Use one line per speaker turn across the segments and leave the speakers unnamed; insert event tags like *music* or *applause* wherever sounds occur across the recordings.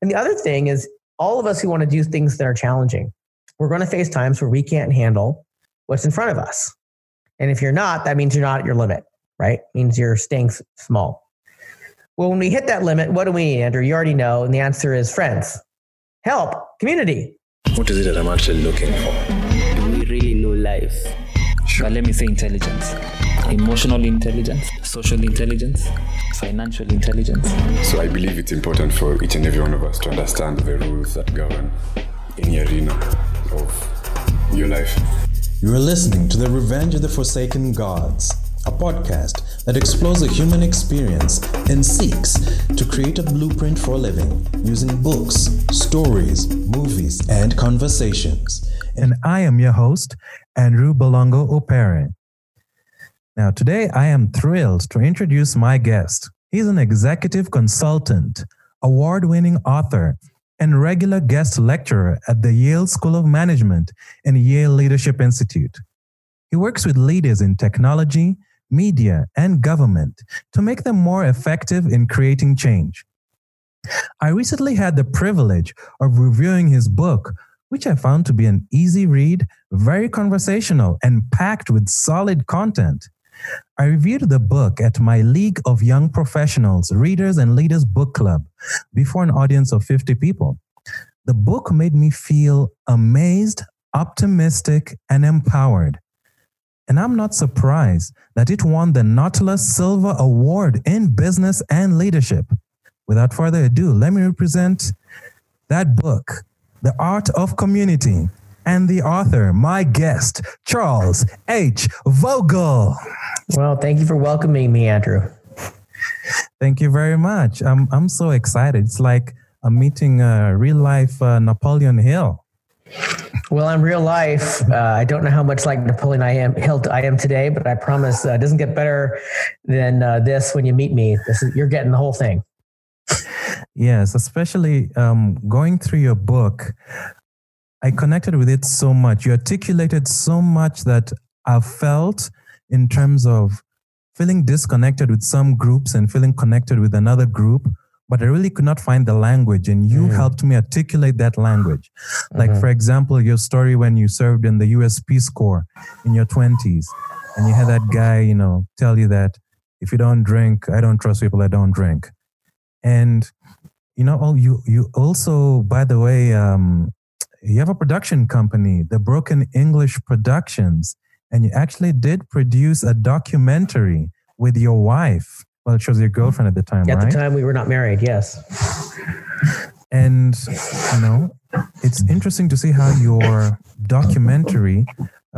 And the other thing is, all of us who want to do things that are challenging, we're going to face times where we can't handle what's in front of us. And if you're not, that means you're not at your limit, right? It means you're staying small. Well, when we hit that limit, what do we need, Andrew? You already know. And the answer is friends, help, community.
What is it that I'm actually looking for?
Do we really know life?
Sure. But let me say intelligence emotional intelligence, social intelligence, financial intelligence.
So I believe it's important for each and every one of us to understand the rules that govern any arena of your life.
You are listening to The Revenge of the Forsaken Gods, a podcast that explores the human experience and seeks to create a blueprint for living using books, stories, movies, and conversations.
And I am your host, Andrew Balongo Opere. Now, today I am thrilled to introduce my guest. He's an executive consultant, award winning author, and regular guest lecturer at the Yale School of Management and Yale Leadership Institute. He works with leaders in technology, media, and government to make them more effective in creating change. I recently had the privilege of reviewing his book, which I found to be an easy read, very conversational, and packed with solid content. I reviewed the book at my League of Young Professionals, Readers and Leaders Book Club before an audience of 50 people. The book made me feel amazed, optimistic, and empowered. And I'm not surprised that it won the Nautilus Silver Award in Business and Leadership. Without further ado, let me represent that book, The Art of Community, and the author, my guest, Charles H. Vogl.
Well, thank you for welcoming me, Andrew.
Thank you very much. I'm, I'm so excited. It's like I'm meeting a real life uh, Napoleon Hill.
Well, in real life, uh, I don't know how much like Napoleon I am Hill I am today, but I promise uh, it doesn't get better than uh, this when you meet me. This is, you're getting the whole thing.
Yes, especially um, going through your book. I connected with it so much. You articulated so much that I felt in terms of feeling disconnected with some groups and feeling connected with another group, but I really could not find the language. And you mm. helped me articulate that language. Like, mm-hmm. for example, your story when you served in the US Peace Corps in your 20s, and you had that guy, you know, tell you that if you don't drink, I don't trust people that don't drink. And you know, you you also, by the way, um, you have a production company, the Broken English Productions, and you actually did produce a documentary with your wife. Well, it was your girlfriend at the time,
at
right?
the time, we were not married. Yes.
And you know, it's interesting to see how your documentary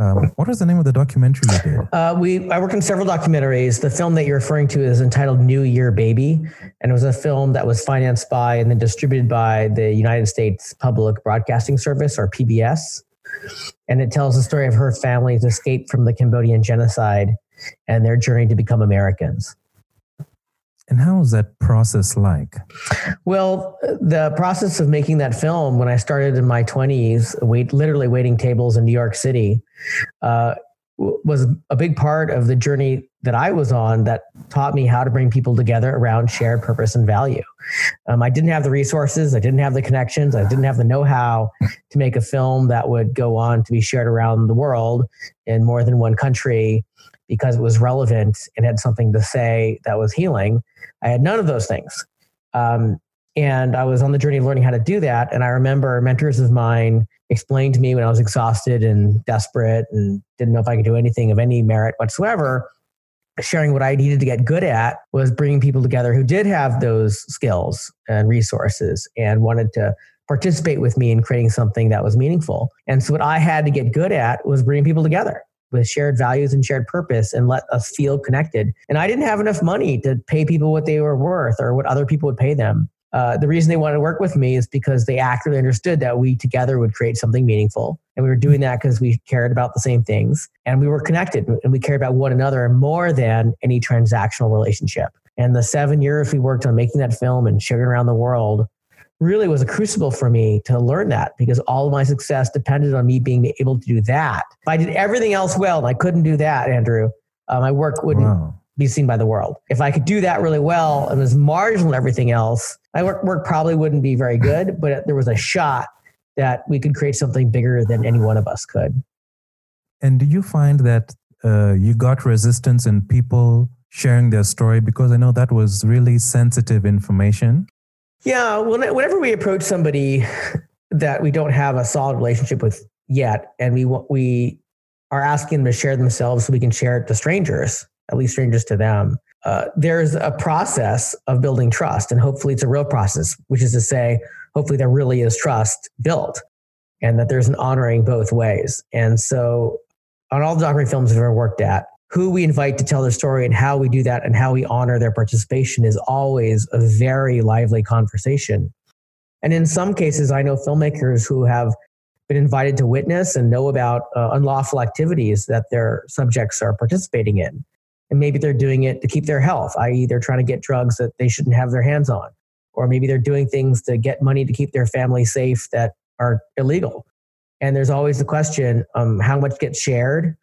um, what was the name of the documentary you did?
Uh, we I worked on several documentaries. The film that you're referring to is entitled New Year Baby, and it was a film that was financed by and then distributed by the United States Public Broadcasting Service or PBS. And it tells the story of her family's escape from the Cambodian genocide and their journey to become Americans.
And how was that process like?
Well, the process of making that film when I started in my 20s, wait, literally waiting tables in New York City, uh, was a big part of the journey that I was on that taught me how to bring people together around shared purpose and value. Um, I didn't have the resources, I didn't have the connections, I didn't have the know how to make a film that would go on to be shared around the world in more than one country because it was relevant and had something to say that was healing. I had none of those things. Um, and I was on the journey of learning how to do that. And I remember mentors of mine explained to me when I was exhausted and desperate and didn't know if I could do anything of any merit whatsoever, sharing what I needed to get good at was bringing people together who did have those skills and resources and wanted to participate with me in creating something that was meaningful. And so what I had to get good at was bringing people together with shared values and shared purpose and let us feel connected. And I didn't have enough money to pay people what they were worth or what other people would pay them. Uh, the reason they wanted to work with me is because they accurately understood that we together would create something meaningful. And we were doing that because we cared about the same things and we were connected and we cared about one another more than any transactional relationship. And the seven years we worked on making that film and sharing around the world really was a crucible for me to learn that because all of my success depended on me being able to do that. If I did everything else well and I couldn't do that, Andrew, uh, my work wouldn't wow. be seen by the world. If I could do that really well and was marginal everything else, my work, work probably wouldn't be very good, *laughs* but there was a shot that we could create something bigger than any one of us could.
And do you find that uh, you got resistance in people sharing their story? Because I know that was really sensitive information.
Yeah, whenever we approach somebody that we don't have a solid relationship with yet, and we we are asking them to share themselves so we can share it to strangers, at least strangers to them. Uh, there's a process of building trust, and hopefully it's a real process, which is to say, hopefully there really is trust built, and that there's an honoring both ways. And so, on all the documentary films I've ever worked at, who we invite to tell their story and how we do that and how we honor their participation is always a very lively conversation. And in some cases, I know filmmakers who have been invited to witness and know about uh, unlawful activities that their subjects are participating in. And maybe they're doing it to keep their health, i.e., they're trying to get drugs that they shouldn't have their hands on. Or maybe they're doing things to get money to keep their family safe that are illegal. And there's always the question um, how much gets shared?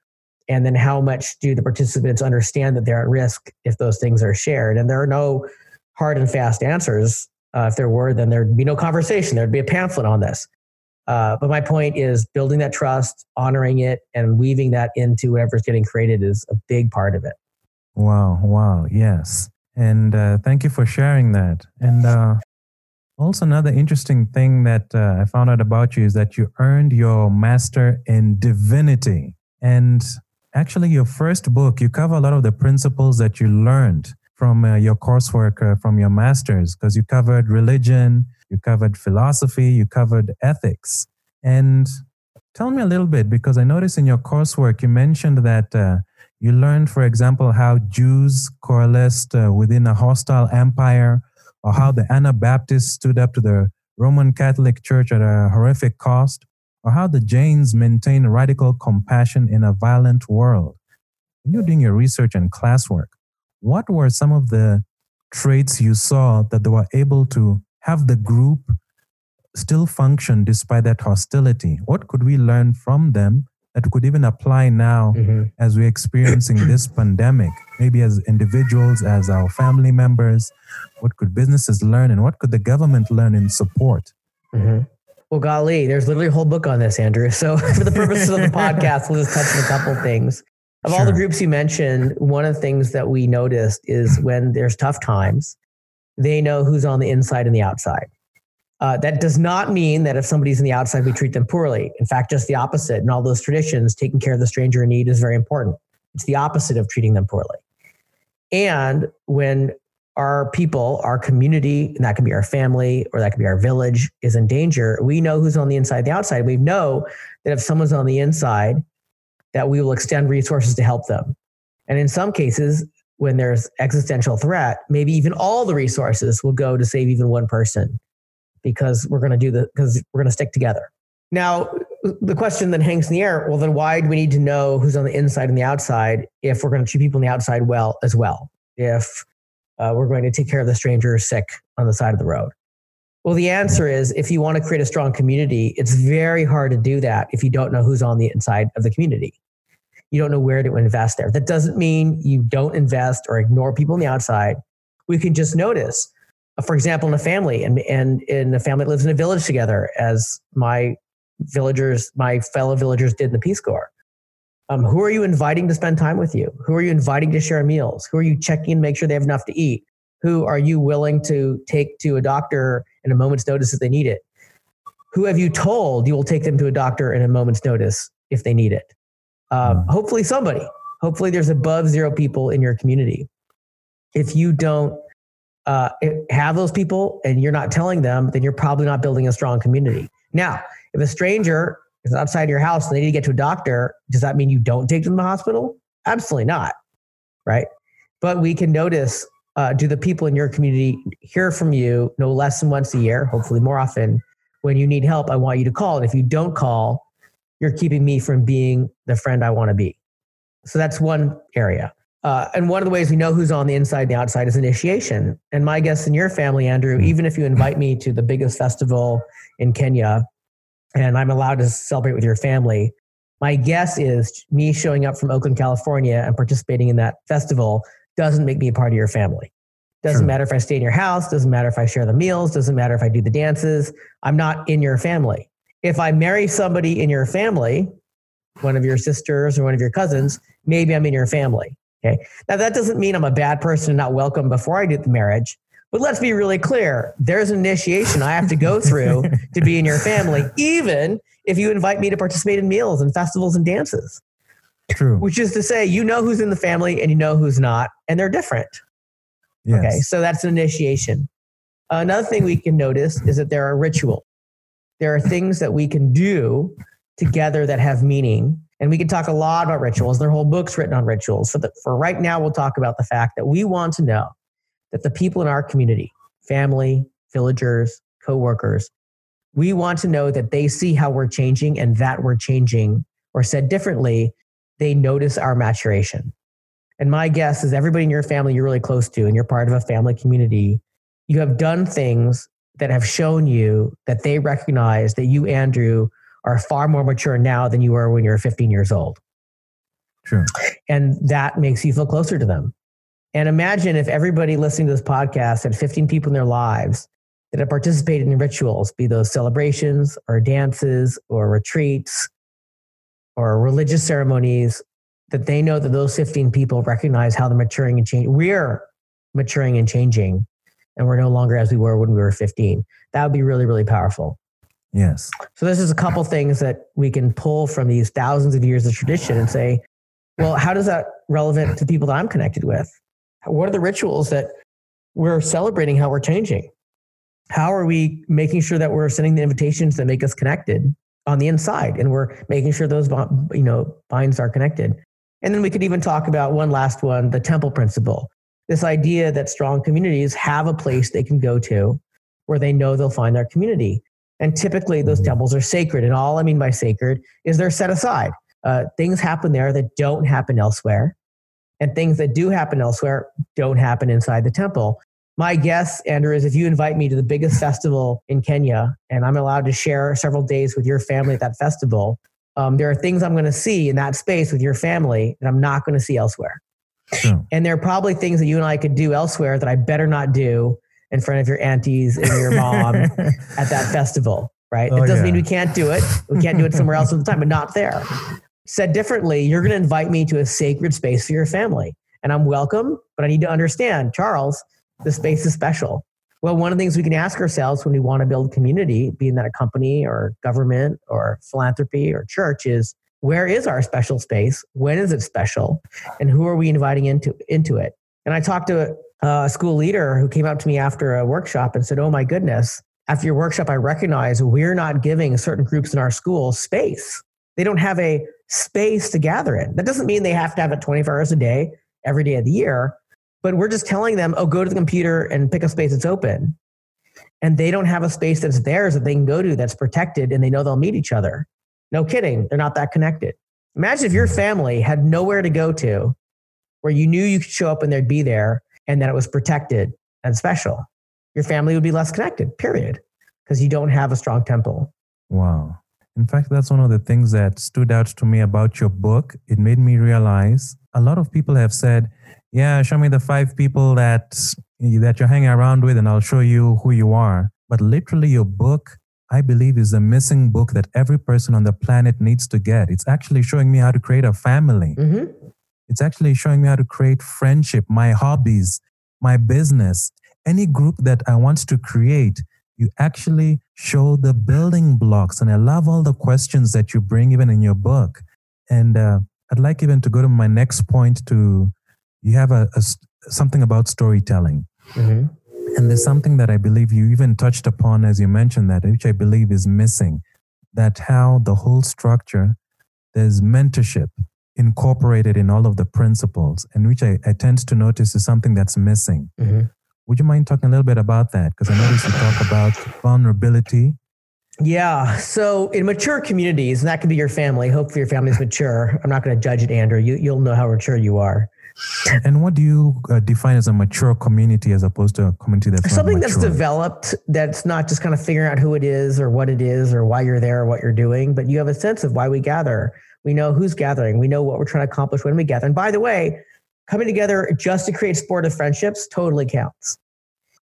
And then how much do the participants understand that they're at risk if those things are shared? And there are no hard and fast answers. Uh, if there were, then there'd be no conversation. There'd be a pamphlet on this. Uh, but my point is building that trust, honoring it, and weaving that into whatever's getting created is a big part of it.
Wow, wow, yes. And uh, thank you for sharing that. And uh, also, another interesting thing that uh, I found out about you is that you earned your master in divinity. And actually, your first book, you cover a lot of the principles that you learned from uh, your coursework uh, from your masters, because you covered religion, you covered philosophy, you covered ethics. And tell me a little bit, because I noticed in your coursework you mentioned that uh, you learned, for example, how Jews coalesced uh, within a hostile empire, or how the Anabaptists stood up to the Roman Catholic Church at a horrific cost, or how the Jains maintain radical compassion in a violent world. When you're doing your research and classwork, what were some of the traits you saw that they were able to have the group still function despite that hostility? What could we learn from them that could even apply now mm-hmm. as we're experiencing this *coughs* pandemic? Maybe as individuals, as our family members, what could businesses learn and what could the government learn in support?
Mm-hmm. Well, golly, there's literally a whole book on this, Andrew. *laughs* So, for the purposes of the podcast, we'll just touch on a couple things. Of sure. all the groups you mentioned, one of the things that we noticed is when there's tough times, they know who's on the inside and the outside. Uh, that does not mean that if somebody's on the outside, we treat them poorly. In fact, just the opposite. In all those traditions, taking care of the stranger in need is very important. It's the opposite of treating them poorly. And when our people, our community, and that can be our family or that can be our village, is in danger, we know who's on the inside, the outside. We know that if someone's on the inside, that we will extend resources to help them. And in some cases, when there's existential threat, maybe even all the resources will go to save even one person because we're going to do the because we're going to stick together. Now, the question that hangs in the air, well, then why do we need to know who's on the inside and the outside if we're going to treat people on the outside well as well? If uh, we're going to take care of the stranger sick on the side of the road? Well, the answer is if you want to create a strong community, it's very hard to do that if you don't know who's on the inside of the community you don't know where to invest there. That doesn't mean you don't invest or ignore people on the outside. We can just notice, uh, for example, in a family and, and in a family that lives in a village together, as my villagers, my fellow villagers did in the Peace Corps. Um, who are you inviting to spend time with you? Who are you inviting to share meals? Who are you checking to make sure they have enough to eat? Who are you willing to take to a doctor in a moment's notice if they need it? Who have you told you will take them to a doctor in a moment's notice if they need it? Um, hmm. hopefully, somebody. Hopefully, there's above zero people in your community. If you don't uh, have those people and you're not telling them, then you're probably not building a strong community. Now, if a stranger is outside your house and they need to get to a doctor, does that mean you don't take them to the hospital? Absolutely not. Right. But we can notice uh, do the people in your community hear from you no less than once a year, hopefully more often? When you need help, I want you to call. And if you don't call, you're keeping me from being the friend I want to be. So that's one area. Uh, and one of the ways we know who's on the inside and the outside is initiation. And my guess in your family, Andrew, even if you invite me to the biggest festival in Kenya and I'm allowed to celebrate with your family, my guess is me showing up from Oakland, California and participating in that festival doesn't make me a part of your family. Doesn't
True.
matter if I stay in your house, doesn't matter if I share the meals, doesn't matter if I do the dances. I'm not in your family. If I marry somebody in your family, one of your sisters or one of your cousins, maybe I'm in your family. Okay. Now that doesn't mean I'm a bad person and not welcome before I do the marriage. But let's be really clear. There's an initiation I have to go through *laughs* to be in your family, even if you invite me to participate in meals and festivals and dances,
True.
which is to say, you know who's in the family and you know who's not, and they're different.
Yes.
Okay, so that's an initiation. Another thing we can notice is that there are rituals. There are things that we can do together that have meaning. And we can talk a lot about rituals. There are whole books written on rituals. So the, for right now, we'll talk about the fact that we want to know that the people in our community, family, villagers, coworkers, we want to know that they see how we're changing and that we're changing, or said differently, they notice our maturation. And my guess is everybody in your family you're really close to and you're part of a family community, you have done things that have shown you that they recognize that you, Andrew, are far more mature now than you were when you were 15 years old.
True.
And that makes you feel closer to them. And imagine if everybody listening to this podcast had 15 people in their lives that have participated in rituals, be those celebrations or dances or retreats or religious ceremonies, that they know that those 15 people recognize how they're maturing and changing. We're maturing and changing, and we're no longer as we were when we were 15. That would be really, really powerful.
Yes.
So this is a couple things that we can pull from these thousands of years of tradition and say, well, how does that relevant to people that I'm connected with? What are the rituals that we're celebrating how we're changing? How are we making sure that we're sending the invitations that make us connected on the inside and we're making sure those you know binds are connected? And then we could even talk about one last one, the temple principle. This idea that strong communities have a place they can go to where they know they'll find their community. And typically, those temples are sacred. And all I mean by sacred is they're set aside. Uh, things happen there that don't happen elsewhere. And things that do happen elsewhere don't happen inside the temple. My guess, Andrew, is if you invite me to the biggest *laughs* festival in Kenya and I'm allowed to share several days with your family at that festival, um, there are things I'm going to see in that space with your family that I'm not going to see elsewhere.
True.
And there are probably things that you and I could do elsewhere that I better not do in front of your aunties and your mom *laughs* at that festival, right?
Oh,
it doesn't
yeah.
mean we can't do it. We can't do it somewhere else at the time, but not there. Said differently, you're going to invite me to a sacred space for your family. And I'm welcome, but I need to understand, Charles, the space is special. Well, one of the things we can ask ourselves when we want to build community, being that a company or government or philanthropy or church, is where is our special space? When is it special? And who are we inviting into, into it? And I talked to a, a school leader who came up to me after a workshop and said, Oh my goodness, after your workshop, I recognize we're not giving certain groups in our school space. They don't have a space to gather in. That doesn't mean they have to have it 24 hours a day, every day of the year, but we're just telling them, oh, go to the computer and pick a space that's open. And they don't have a space that's theirs that they can go to that's protected and they know they'll meet each other. No kidding, they're not that connected. Imagine if your family had nowhere to go to where you knew you could show up and they'd be there and that it was protected and special. Your family would be less connected, period, because you don't have a strong temple.
Wow. In fact, that's one of the things that stood out to me about your book. It made me realize a lot of people have said, "Yeah, show me the five people that that you're hanging around with and I'll show you who you are." But literally your book, I believe is a missing book that every person on the planet needs to get. It's actually showing me how to create a family.
hmm
It's actually showing me how to create friendship, my hobbies, my business, any group that I want to create. You actually show the building blocks. And I love all the questions that you bring even in your book. And uh, I'd like even to go to my next point to you have a, a something about storytelling.
hmm
And there's something that I believe you even touched upon as you mentioned that, which I believe is missing. That how the whole structure, there's mentorship incorporated in all of the principles, and which I, I tend to notice is something that's missing.
hmm
Would you mind talking a little bit about that? Because I noticed you talk about vulnerability.
Yeah. So in mature communities, and that could be your family. Hopefully your family's mature. I'm not going to judge it, Andrew. You, you'll know how mature you are.
And what do you uh, define as a mature community as opposed to a community that's
Something that's developed that's not just kind of figuring out who it is or what it is or why you're there or what you're doing, but you have a sense of why we gather. We know who's gathering. We know what we're trying to accomplish when we gather. And by the way, coming together just to create supportive friendships totally counts.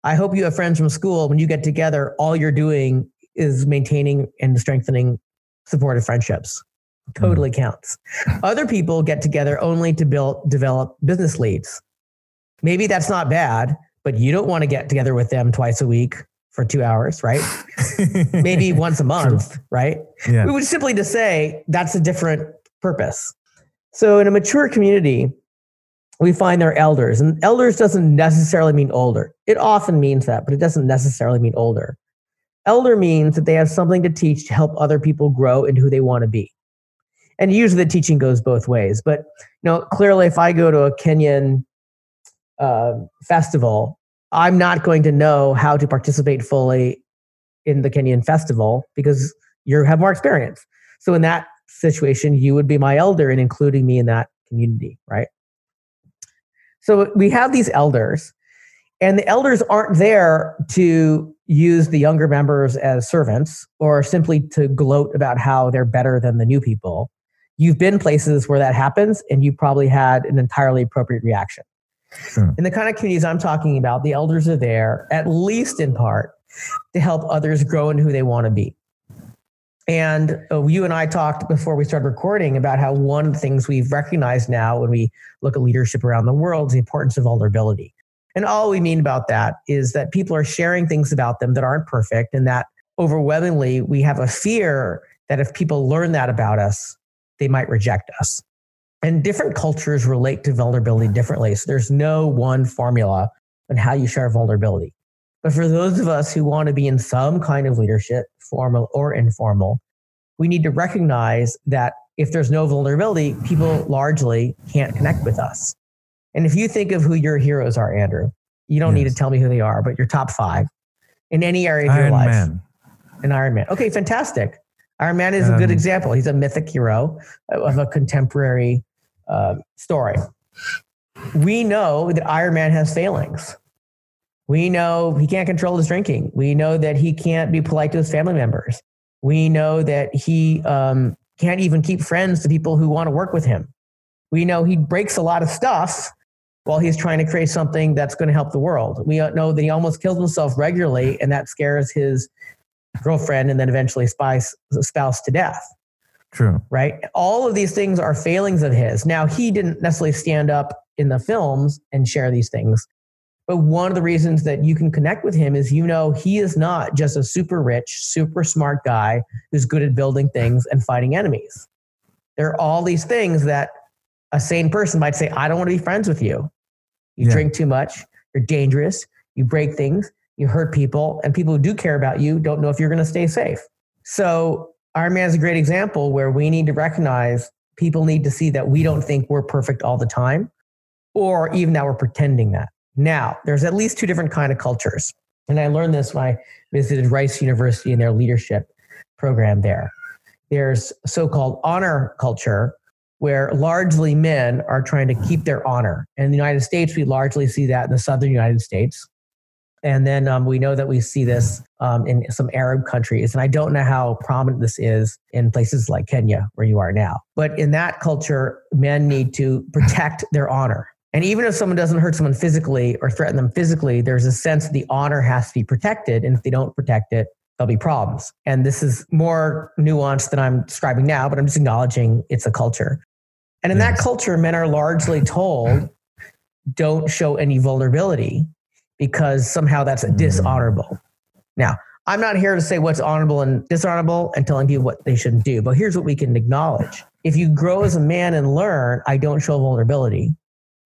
I hope you have friends from school. When you get together, all you're doing is maintaining and strengthening supportive friendships. Totally mm. counts. Other people get together only to build, develop business leads. Maybe that's not bad, but you don't want to get together with them twice a week for two hours, right? *laughs* Maybe once a month, True. right? Yeah. We would simply to say that's a different purpose. So in a mature community, we find their elders, and elders doesn't necessarily mean older. It often means that, but it doesn't necessarily mean older. Elder means that they have something to teach to help other people grow into who they want to be. And usually the teaching goes both ways. But you know, clearly, if I go to a Kenyan uh, festival, I'm not going to know how to participate fully in the Kenyan festival because you have more experience. So in that situation, you would be my elder in including me in that community, right? So we have these elders, and the elders aren't there to use the younger members as servants or simply to gloat about how they're better than the new people. You've been places where that happens, and you probably had an entirely appropriate reaction. Sure. In the kind of communities I'm talking about, the elders are there, at least in part, to help others grow into who they want to be. And uh, you and I talked before we started recording about how one of the things we've recognized now when we look at leadership around the world is the importance of vulnerability. And all we mean about that is that people are sharing things about them that aren't perfect, and that overwhelmingly we have a fear that if people learn that about us, they might reject us. And different cultures relate to vulnerability differently. So there's no one formula on how you share vulnerability. But for those of us who want to be in some kind of leadership, formal or informal, we need to recognize that if there's no vulnerability, people largely can't connect with us. And if you think of who your heroes are, Andrew, you don't yes. need to tell me who they are, but your top five in any area of Iron your life. Man. An Iron Man. Okay, fantastic. Iron Man is um, a good um, example. He's a mythic hero of a contemporary uh, story. We know that Iron Man has failings. We know he can't control his drinking. We know that he can't be polite to his family members. We know that he um, can't even keep friends to people who want to work with him. We know he breaks a lot of stuff while he's trying to create something that's going to help the world. We know that he almost kills himself regularly, and that scares his girlfriend and then eventually spouse, spouse to death.
True.
Right? All of these things are failings of his. Now, he didn't necessarily stand up in the films and share these things. But one of the reasons that you can connect with him is you know he is not just a super rich, super smart guy who's good at building things and fighting enemies. There are all these things that a sane person might say, I don't want to be friends with you. You yeah. drink too much, you're dangerous, you break things, you hurt people, and people who do care about you don't know if you're going to stay safe. So Iron Man is a great example where we need to recognize people need to see that we don't think we're perfect all the time, or even that we're pretending that. Now, there's at least two different kind of cultures. And I learned this when I visited Rice University and their leadership program there. There's so-called honor culture, where largely men are trying to keep their honor. In the United States, we largely see that in the southern United States. And then um, we know that we see this um, in some Arab countries. And I don't know how prominent this is in places like Kenya, where you are now. But in that culture, men need to protect their honor. And even if someone doesn't hurt someone physically or threaten them physically, there's a sense that the honor has to be protected. And if they don't protect it, there'll be problems. And this is more nuanced than I'm describing now, but I'm just acknowledging it's a culture. And in yes. that culture, men are largely told don't show any vulnerability because somehow that's mm. dishonorable. Now, I'm not here to say what's honorable and dishonorable and telling people what they shouldn't do, but here's what we can acknowledge. If you grow as a man and learn, I don't show vulnerability.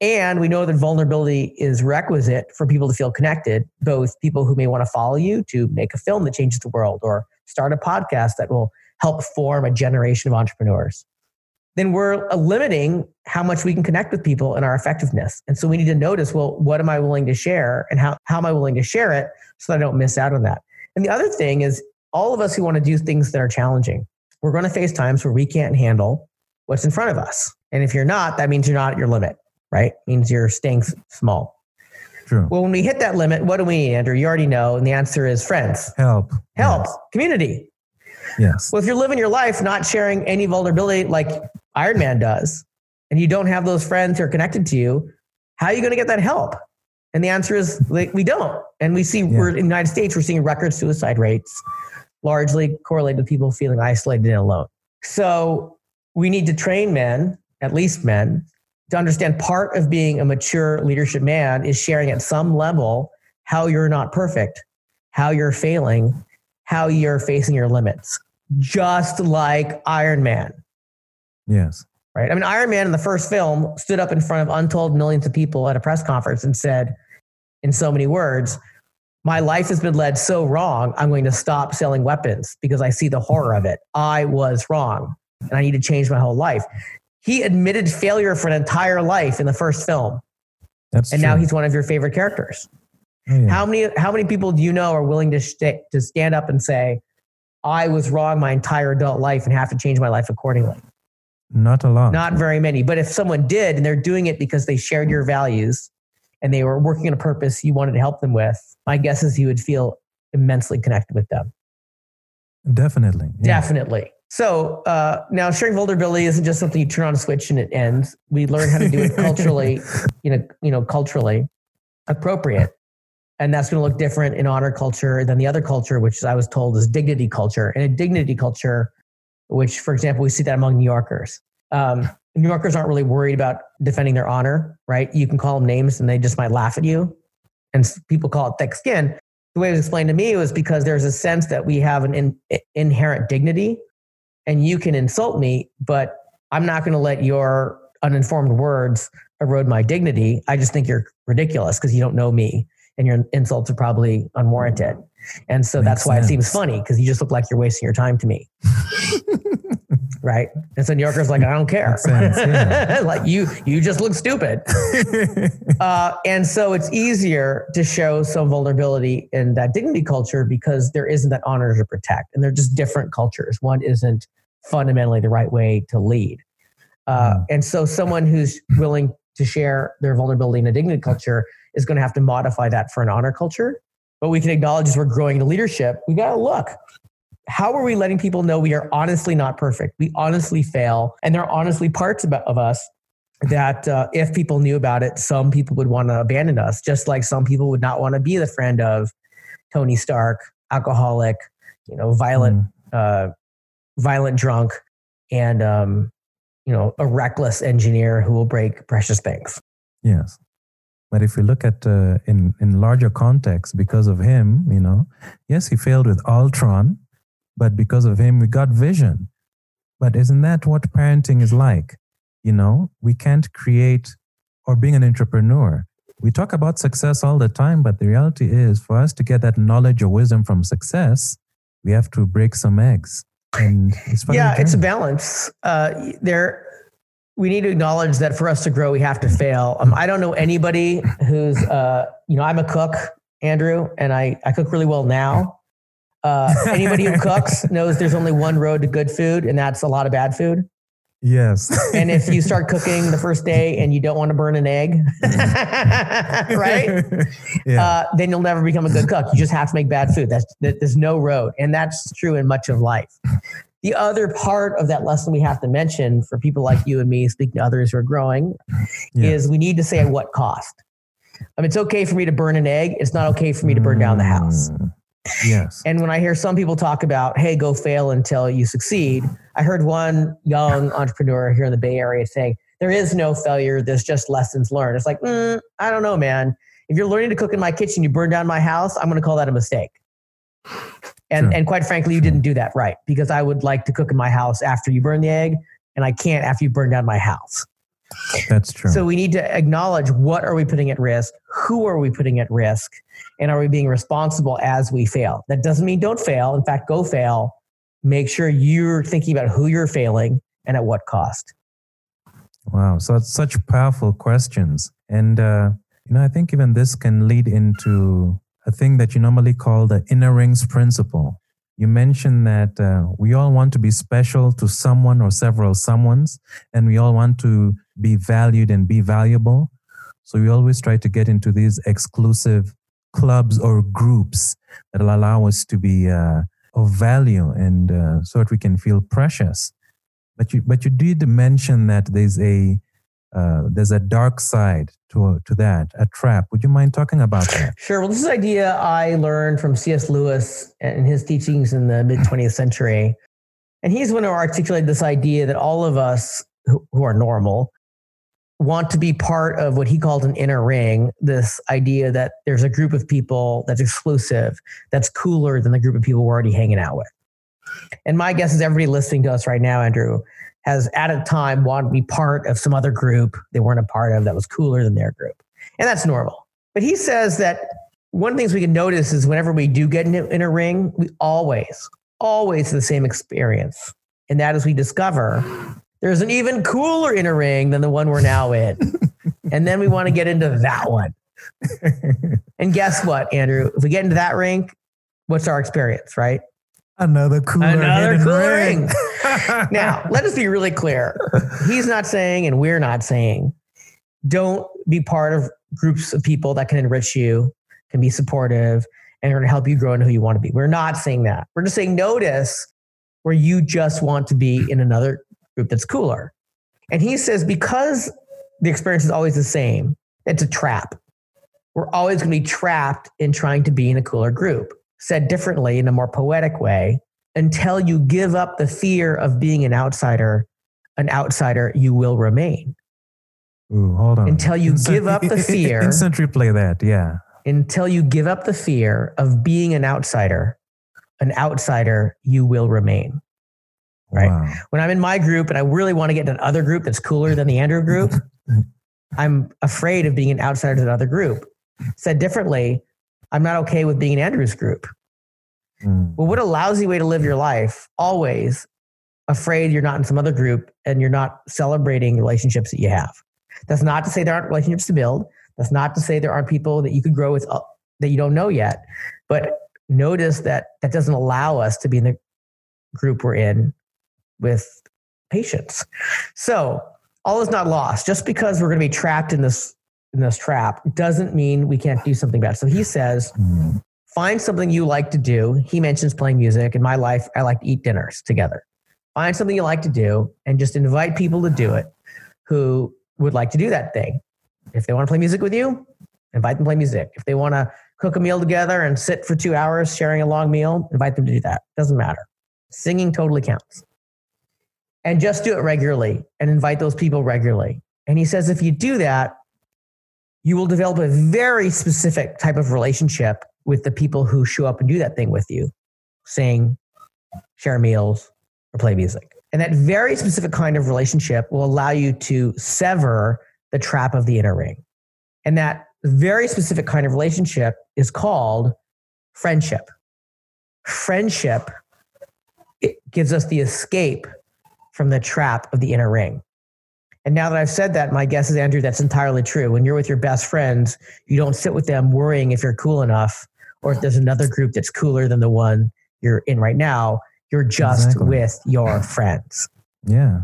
And we know that vulnerability is requisite for people to feel connected, both people who may want to follow you to make a film that changes the world or start a podcast that will help form a generation of entrepreneurs then we're limiting how much we can connect with people and our effectiveness. And so we need to notice, well, what am I willing to share and how, how am I willing to share it so that I don't miss out on that? And the other thing is all of us who want to do things that are challenging, we're going to face times where we can't handle what's in front of us. And if you're not, that means you're not at your limit, right? It means you're staying small.
True.
Well, when we hit that limit, what do we need, Andrew? You already know. And the answer is friends.
Help.
Help. Yes. Community.
Yes.
Well, if you're living your life not sharing any vulnerability, like Iron Man does, and you don't have those friends who are connected to you, How are you going to get that help? And the answer is like, we don't. And we see
Yeah.
we're in the United States, we're seeing record suicide rates largely correlated with people feeling isolated and alone. So we need to train men, at least men, to understand part of being a mature leadership man is sharing at some level how you're not perfect, how you're failing, how you're facing your limits. Just like Iron Man,
Yes.
right? I mean, Iron Man in the first film stood up in front of untold millions of people at a press conference and said, in so many words, my life has been led so wrong, I'm going to stop selling weapons because I see the horror of it. I was wrong and I need to change my whole life. He admitted failure for an entire life in the first film,
That's
and
true.
now he's one of your favorite characters.
Oh, yeah.
How many how many people do you know are willing to sta to stand up and say, "I was wrong my entire adult life and have to change my life accordingly"?
Not a lot.
Not very many. But if someone did and they're doing it because they shared your values and they were working on a purpose you wanted to help them with, my guess is you would feel immensely connected with them.
Definitely. Yeah.
Definitely. So uh, now sharing vulnerability isn't just something you turn on a switch and it ends. We learn how to do it culturally, *laughs* you know, you know, culturally appropriate. And that's going to look different in honor culture than the other culture, which I was told is dignity culture. And a dignity culture, which, for example, we see that among New Yorkers. Um, New Yorkers aren't really worried about defending their honor, right? You can call them names and they just might laugh at you. And people call it thick skin. The way it was explained to me was because there's a sense that we have an in, inherent dignity and you can insult me, but I'm not going to let your uninformed words erode my dignity. I just think you're ridiculous because you don't know me and your insults are probably unwarranted. And so that's
Makes
why it seems funny because you just look like you're wasting your time to me. *laughs* right. And so New Yorkers like, I don't care.
Sense, yeah. *laughs*
like you, you just look stupid. *laughs* Uh, and so it's easier to show some vulnerability in that dignity culture because there isn't that honor to protect. And they're just different cultures. One isn't fundamentally the right way to lead. Uh,
Mm.
And so someone who's willing to share their vulnerability in a dignity culture is going to have to modify that for an honor culture. But we can acknowledge as we're growing into leadership, we got to look. How are we letting people know we are honestly not perfect? We honestly fail. And there are honestly parts about, of us that uh, if people knew about it, some people would want to abandon us, just like some people would not want to be the friend of Tony Stark, alcoholic, you know, violent,
Mm.
uh, violent drunk, and um, you know, a reckless engineer who will break precious things.
Yes. But if we look at uh, in in larger context, because of him, you know, yes, he failed with Ultron, but because of him, we got Vision. But isn't that what parenting is like? You know, we can't create or being an entrepreneur. We talk about success all the time, but the reality is, for us to get that knowledge or wisdom from success, we have to break some eggs. And it's
yeah, it's a balance. Uh, there, we need to acknowledge that for us to grow, we have to fail. Um, I don't know anybody who's, uh, you know, I'm a cook, Andrew, and I, I cook really well now. Uh, anybody who cooks *laughs* knows there's only one road to good food, and that's a lot of bad food.
Yes.
And if you start cooking the first day and you don't want to burn an egg, *laughs* right? *laughs*
yeah.
uh, then you'll never become a good cook. You just have to make bad food. That's that, there's no road, and that's true in much of life. The other part of that lesson we have to mention for people like you and me, speaking to others who are growing,
Yeah.
is we need to say at what cost. I mean, it's okay for me to burn an egg. It's not okay for me to burn down the house.
Mm. Yes.
And when I hear some people talk about, hey, go fail until you succeed, I heard one young entrepreneur here in the Bay Area saying, there is no failure, there's just lessons learned. It's like, mm, I don't know, man. If you're learning to cook in my kitchen, you burn down my house, I'm going to call that a mistake. And,
Sure.
and quite frankly, you didn't do that right because I would like to cook in my house after you burn the egg, and I can't after you burn down my house.
That's true.
So we need to acknowledge what are we putting at risk, who are we putting at risk, and are we being responsible as we fail? That doesn't mean don't fail. In fact, go fail. Make sure you're thinking about who you're failing and at what cost.
Wow. So it's such powerful questions. And, uh, you know, I think even this can lead into a thing that you normally call the inner rings principle. You mentioned that uh, we all want to be special to someone or several someones, and we all want to be valued and be valuable. So we always try to get into these exclusive clubs or groups that will allow us to be uh, of value and uh, so that we can feel precious. But you, but you did mention that there's a uh, there's a dark side to to that a trap. Would you mind talking about that?
Sure. Well, this is an idea I learned from C.S. Lewis and his teachings in the mid 20th century. And he's one who articulated this idea that all of us who, who are normal want to be part of what he called an inner ring this idea that there's a group of people that's exclusive, that's cooler than the group of people we're already hanging out with. And my guess is everybody listening to us right now, Andrew, has at a time wanted to be part of some other group they weren't a part of that was cooler than their group. And that's normal. But he says that one of the things we can notice is whenever we do get in a, in a ring, we always, always the same experience. And that is we discover there's an even cooler inner ring than the one we're now in. *laughs* and then we want to get into that one. and guess what, Andrew? If we get into that ring, what's our experience, right?
Another cooler,
Another cooler
ring.
ring. *laughs* now, let us be really clear. He's not saying, and we're not saying, don't be part of groups of people that can enrich you, can be supportive, and are going to help you grow into who you want to be. We're not saying that. We're just saying notice where you just want to be in another group that's cooler. And he says, because the experience is always the same, it's a trap. We're always going to be trapped in trying to be in a cooler group. Said differently, in a more poetic way, until you give up the fear of being an outsider, an outsider you will remain.
Ooh, hold on.
Until you give up the *laughs* fear.
Instant replay that. Yeah.
Until you give up the fear of being an outsider, an outsider you will remain. Right.
Wow.
When I'm in my group and I really want to get in another group that's cooler than the Andrew group, *laughs* I'm afraid of being an outsider to another group. Said differently, I'm not okay with being in Andrew's group.
Mm.
Well, what a lousy way to live your life. Always afraid you're not in some other group and you're not celebrating relationships that you have. That's not to say there aren't relationships to build. That's not to say there aren't people that you could grow with uh, that you don't know yet. But notice that that doesn't allow us to be in the group we're in with patience. So all is not lost. Just because we're going to be trapped in this in this trap doesn't mean we can't do something about it. So he says,
Mm.
find something you like to do. He mentions playing music. In my life, I like to eat dinners together. Find something you like to do and just invite people to do it who would like to do that thing. If they want to play music with you, invite them to play music. If they want to cook a meal together and sit for two hours sharing a long meal, invite them to do that. Doesn't matter. Singing totally counts. And just do it regularly and invite those people regularly. And he says if you do that, you will develop a very specific type of relationship with the people who show up and do that thing with you, sing, share meals, or play music. And that very specific kind of relationship will allow you to sever the trap of the inner ring. And that very specific kind of relationship is called friendship. Friendship gives us the escape from the trap of the inner ring. And now that I've said that, my guess is, Andrew, that's entirely true. When you're with your best friends, you don't sit with them worrying if you're cool enough or if there's another group that's cooler than the one you're in right now. You're just
Exactly.
with your friends.
Yeah.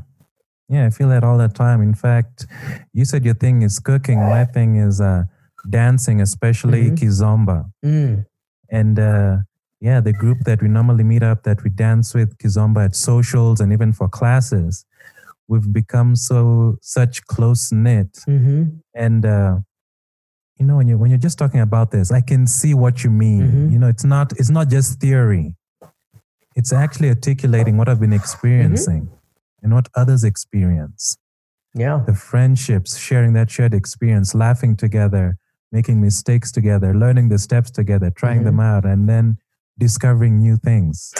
Yeah, I feel that all the time. In fact, you said your thing is cooking. My thing is uh, dancing, especially
Mhm.
kizomba.
Mm,
And uh, yeah, the group that we normally meet up, that we dance with kizomba at socials and even for classes, we've become so such close knit.
hmm
And uh, you know, when you when you're just talking about this, I can see what you mean.
Mhm.
You know, it's not it's not just theory. It's actually articulating what I've been experiencing and what others experience.
Yeah.
The friendships, sharing that shared experience, laughing together, making mistakes together, learning the steps together, trying them out, and then discovering new things.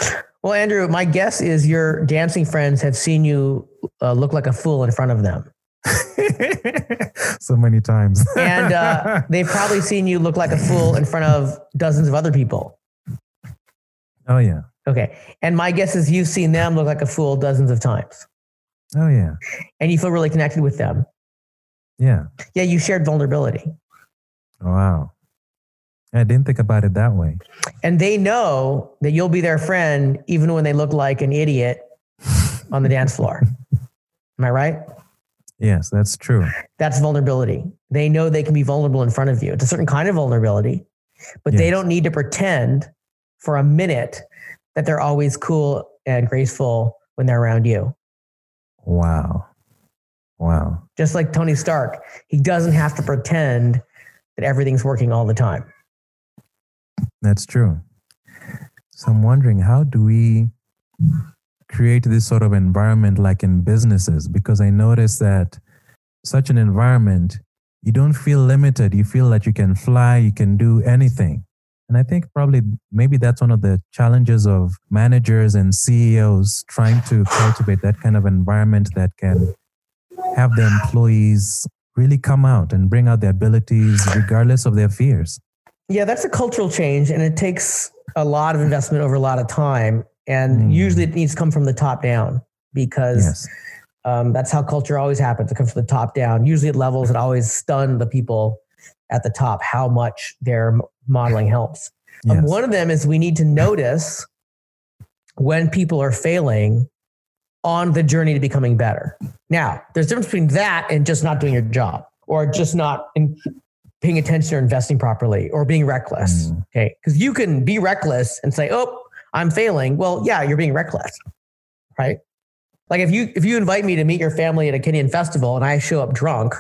Well, Andrew, my guess is your dancing friends have seen you uh, look like a fool in front of them. *laughs*
so many times.
And uh, *laughs* they've probably seen you look like a fool in front of dozens of other people.
oh yeah.
Okay. And my guess is you've seen them look like a fool dozens of times.
Oh yeah.
And you feel really connected with them.
Yeah.
Yeah, you shared vulnerability.
Wow. I didn't think about it that way.
And they know that you'll be their friend even when they look like an idiot on the dance floor. *laughs* Am I right?
Yes, that's true.
That's vulnerability. They know they can be vulnerable in front of you. It's a certain kind of vulnerability, but they don't need to pretend for a minute that they're always cool and graceful when they're around you.
Wow. Wow.
Just like Tony Stark, he doesn't have to pretend that everything's working all the time.
That's true. So I'm wondering, how do we create this sort of environment like in businesses? Because I notice that such an environment, you don't feel limited. You feel that you can fly, you can do anything. And I think probably maybe that's one of the challenges of managers and CEOs trying to cultivate that kind of environment that can have the employees really come out and bring out their abilities regardless of their fears.
Yeah, that's a cultural change and it takes a lot of investment over a lot of time. And
Mm.
usually it needs to come from the top down because
Yes.
um, that's how culture always happens. It comes from the top down. Usually at levels that always stun the people at the top how much their modeling helps. Um, one of them is we need to notice when people are failing on the journey to becoming better. Now, there's a difference between that and just not doing your job or just not in, paying attention or investing properly or being reckless.
Mm.
Okay. Because you can be reckless and say, oh, I'm failing. Well, yeah, you're being reckless. Right. Like if you if you invite me to meet your family at a Kenyan festival and I show up drunk,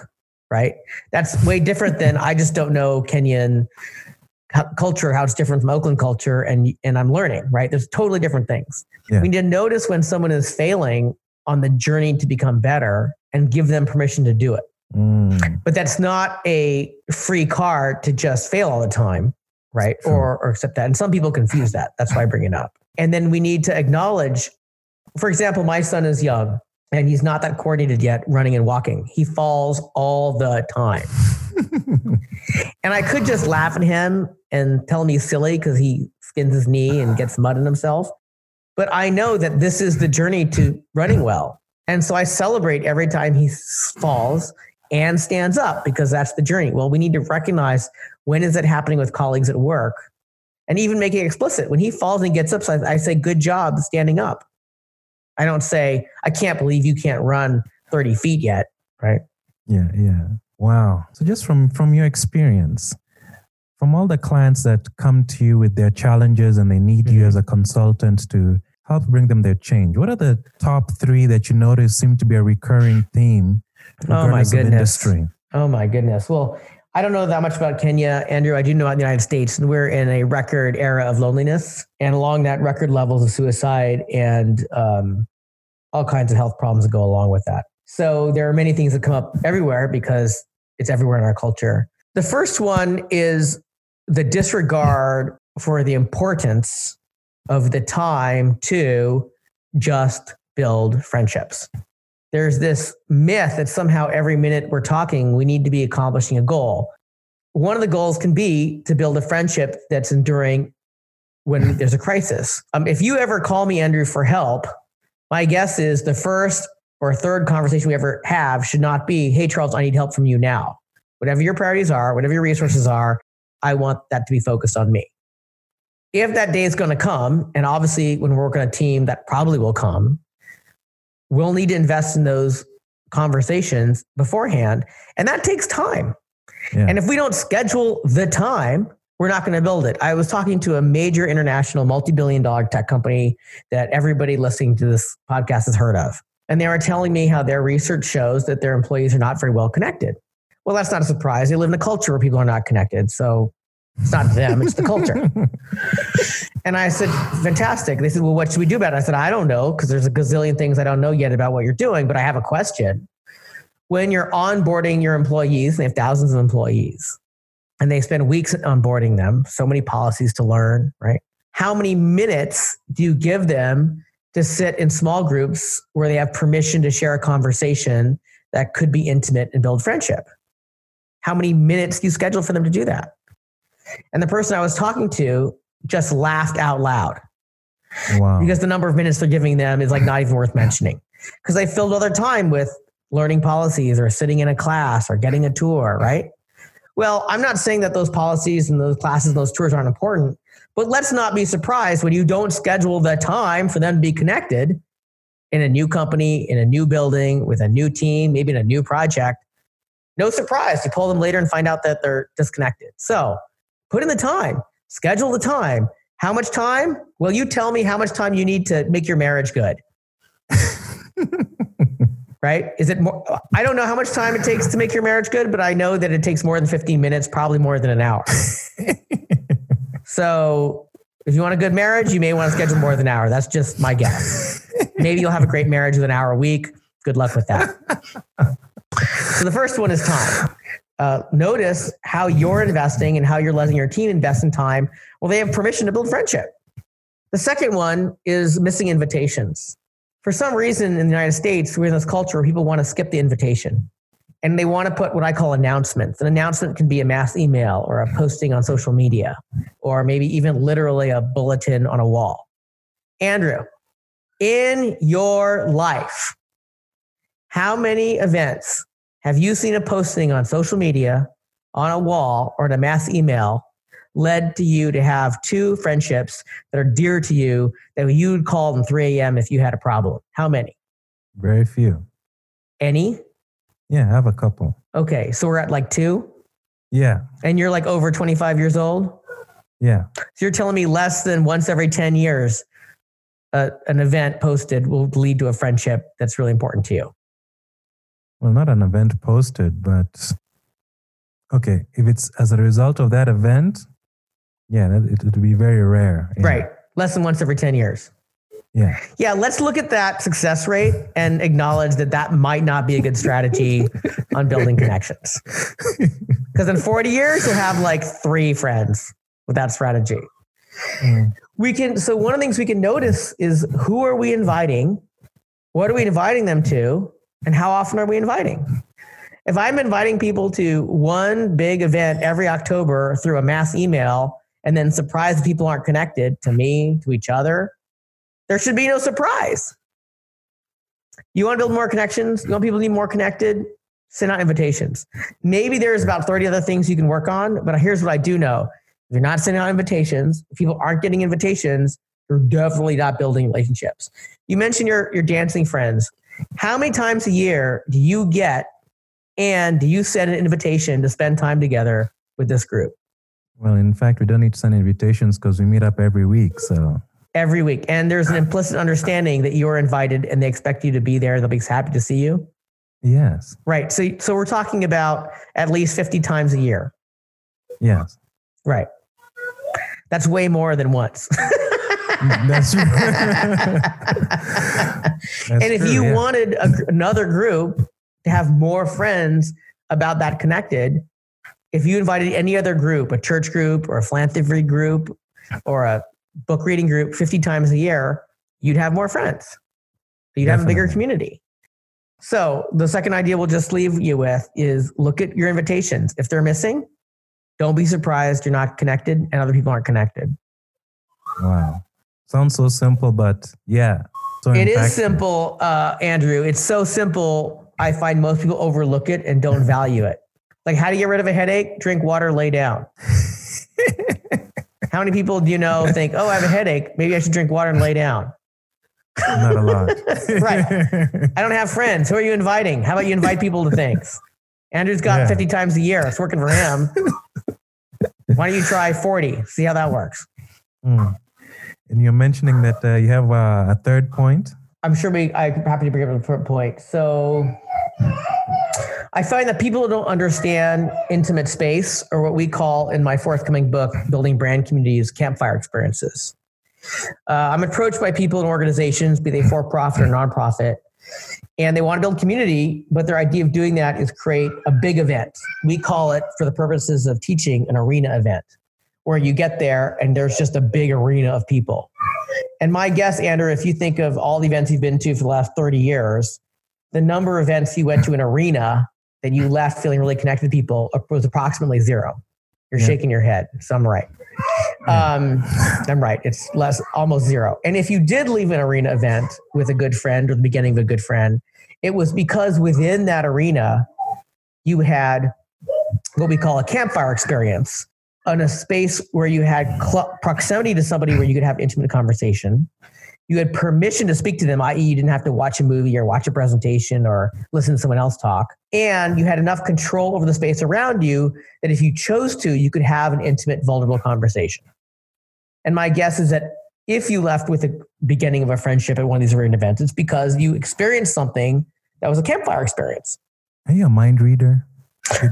right? That's way different than I just don't know Kenyan culture, how it's different from Oakland culture, and and I'm learning, right? There's totally different things.
Yeah.
We need to notice when someone is failing on the journey to become better and give them permission to do it.
Mm.
But that's not a free card to just fail all the time, right?
True.
Or or accept that. And some people confuse that. That's why I bring it up. And then we need to acknowledge, for example, my son is young and he's not that coordinated yet running and walking. He falls all the time. *laughs* And I could just laugh at him and tell him he's silly because he skins his knee and gets mud in himself. But I know that this is the journey to running well. And so I celebrate every time he falls and stands up because that's the journey. Well, we need to recognize when is it happening with colleagues at work and even make it explicit. When he falls and gets up, so I, I say, good job standing up. I don't say, I can't believe you can't run 30 feet yet. Right.
Yeah, yeah. Wow. So just from from your experience, from all the clients that come to you with their challenges and they need you
Mhm.
as a consultant to help bring them their change, what are the top three that you notice seem to be a recurring theme?
Oh, my goodness.
Industry?
Oh my goodness. Well, I don't know that much about Kenya, Andrew. I do know about the United States, and we're in a record era of loneliness, and along that, record levels of suicide and um, all kinds of health problems that go along with that. So there are many things that come up everywhere because it's everywhere in our culture. The first one is the disregard for the importance of the time to just build friendships there's this myth that somehow every minute we're talking, we need to be accomplishing a goal. One of the goals can be to build a friendship that's enduring when there's a crisis. Um, if you ever call me, Andrew, for help, my guess is the first or third conversation we ever have should not be, hey, Charles, I need help from you now. Whatever your priorities are, whatever your resources are, I want that to be focused on me. If that day is going to come, and obviously when we're working on a team, that probably will come, we'll need to invest in those conversations beforehand. And that takes time.
Yeah.
And if we don't schedule the time, we're not going to build it. I was talking to a major international multi billion dollar tech company that everybody listening to this podcast has heard of. And they were telling me how their research shows that their employees are not very well connected. Well, that's not a surprise. They live in a culture where people are not connected. So it's not them, it's the culture. *laughs* And I said, fantastic. They said, well, what should we do about it? I said, I don't know, because there's a gazillion things I don't know yet about what you're doing, but I have a question. When you're onboarding your employees, they have thousands of employees, and they spend weeks onboarding them, so many policies to learn, right? How many minutes do you give them to sit in small groups where they have permission to share a conversation that could be intimate and build friendship? How many minutes do you schedule for them to do that? And the person I was talking to just laughed out loud
wow.
because the number of minutes they're giving them is like not even worth mentioning because they filled all their time with learning policies or sitting in a class or getting a tour, right? Well, I'm not saying that those policies and those classes and those tours aren't important, but let's not be surprised when you don't schedule the time for them to be connected in a new company, in a new building, with a new team, maybe in a new project. No surprise, you pull them later and find out that they're disconnected. So put in the time, schedule the time. How much time? Well, you tell me how much time you need to make your marriage good. *laughs* right? Is it more? I don't know how much time it takes to make your marriage good, but I know that it takes more than 15 minutes, probably more than an hour. *laughs* so if you want a good marriage, you may want to schedule more than an hour. That's just my guess. Maybe you'll have a great marriage with an hour a week. Good luck with that. *laughs* so the first one is time. Uh, notice how you're investing and how you're letting your team invest in time. Well, they have permission to build friendship. The second one is missing invitations. For some reason in the United States, we're in this culture where people want to skip the invitation and they want to put what I call announcements. An announcement can be a mass email or a posting on social media, or maybe even literally a bulletin on a wall. Andrew, in your life, how many events have you seen a posting on social media, on a wall, or in a mass email led to you to have two friendships that are dear to you that you would call them 3 a.m. if you had a problem? How many?
Very few.
Any?
Yeah, I have a couple.
Okay, so we're at like two,
Yeah,
and you're like over 25 years old.
yeah.
So you're telling me less than once every 10 years, uh, an event posted will lead to a friendship that's really important to you.
Well, not an event posted, but okay. If it's as a result of that event, yeah, it would be very rare. Yeah.
Right. Less than once every 10 years.
Yeah.
Yeah, let's look at that success rate and acknowledge that that might not be a good strategy *laughs* on building connections. *laughs* Because in 40 years, you'll have like three friends with that strategy.
Mm.
We can, so one of the things we can notice is who are we inviting? What are we inviting them to? And how often are we inviting? If I'm inviting people to one big event every October through a mass email and then surprise the people aren't connected to me, to each other, there should be no surprise. You want to build more connections? You want people to be more connected? Send out invitations. Maybe there's about 30 other things you can work on, but here's what I do know. If you're not sending out invitations, if people aren't getting invitations, you're definitely not building relationships. You mentioned your, your dancing friends. How many times a year do you get and do you send an invitation to spend time together with this group?
Well, in fact, we don't need to send invitations because we meet up every week. So
every week. And there's an implicit understanding that you're invited and they expect you to be there. They'll be happy to see you.
yes,
Right. So, so we're talking about at least 50 times a year.
yes,
Right. That's way more than once. *laughs* *laughs*
that's true. *laughs*
and if
true,
you
yeah.
wanted a, another group to have more friends about that connected, if you invited any other group, a church group or a philanthropy group or a book reading group 50 times a year, you'd have more friends. You'd have a bigger community. So the second idea we'll just leave you with is look at your invitations. If they're missing, don't be surprised you're not connected and other people aren't connected.
wow, sounds so simple, but yeah, so
It is simple, uh, Andrew. It's so simple. I find most people overlook it and don't value it. Like, how do you get rid of a headache? Drink water, lay down. *laughs* how many people do you know think, oh, I have a headache. Maybe I should drink water and lay down?
Not a lot. *laughs*
Right. I don't have friends. Who are you inviting? How about you invite people to things? Andrew's got
Yeah.
50 times a year. It's working for him. *laughs* Why don't you try 40? See how that works.
Mm. And you're mentioning that uh, you have uh, a third point.
I'm sure we, I'm happy to bring up a point. So I find that people don't understand intimate space or what we call in my forthcoming book, Building Brand Communities, campfire experiences. Uh, I'm approached by people and organizations, be they for profit or nonprofit, and they want to build community, but their idea of doing that is create a big event. We call it, for the purposes of teaching, an arena event, where you get there and there's just a big arena of people. And my guess, Andrew, if you think of all the events you've been to for the last 30 years, the number of events you went to an arena that you left feeling really connected to people was approximately zero. You're
Yeah.
shaking your head. So I'm right. Um, I'm right. It's less, almost zero. And if you did leave an arena event with a good friend or the beginning of a good friend, it was because within that arena, you had what we call a campfire experience on a space where you had cl- proximity to somebody where you could have intimate conversation. You had permission to speak to them, i.e., you didn't have to watch a movie or watch a presentation or listen to someone else talk. And you had enough control over the space around you that if you chose to, you could have an intimate, vulnerable conversation. And my guess is that if you left with the beginning of a friendship at one of these arena events, it's because you experienced something that was a campfire experience.
Are you a mind reader?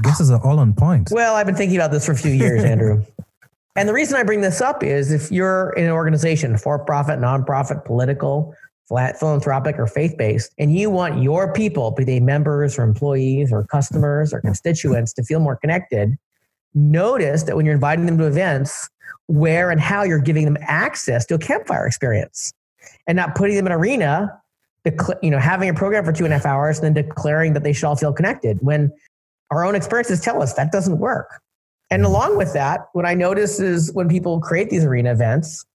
Guesses are all on point.
Well, I've been thinking about this for a few years, *laughs* Andrew. and the reason I bring this up is if you're in an organization, for profit, nonprofit, political, philanthropic, or faith based, and you want your people, be they members or employees or customers or constituents, to feel more connected, notice that when you're inviting them to events, where and how you're giving them access to a campfire experience and not putting them in an arena you know, having a program for two and a half hours and then declaring that they should all feel connected when our own experiences tell us that doesn't work. And mm. along with that, what I notice is when people create these arena events,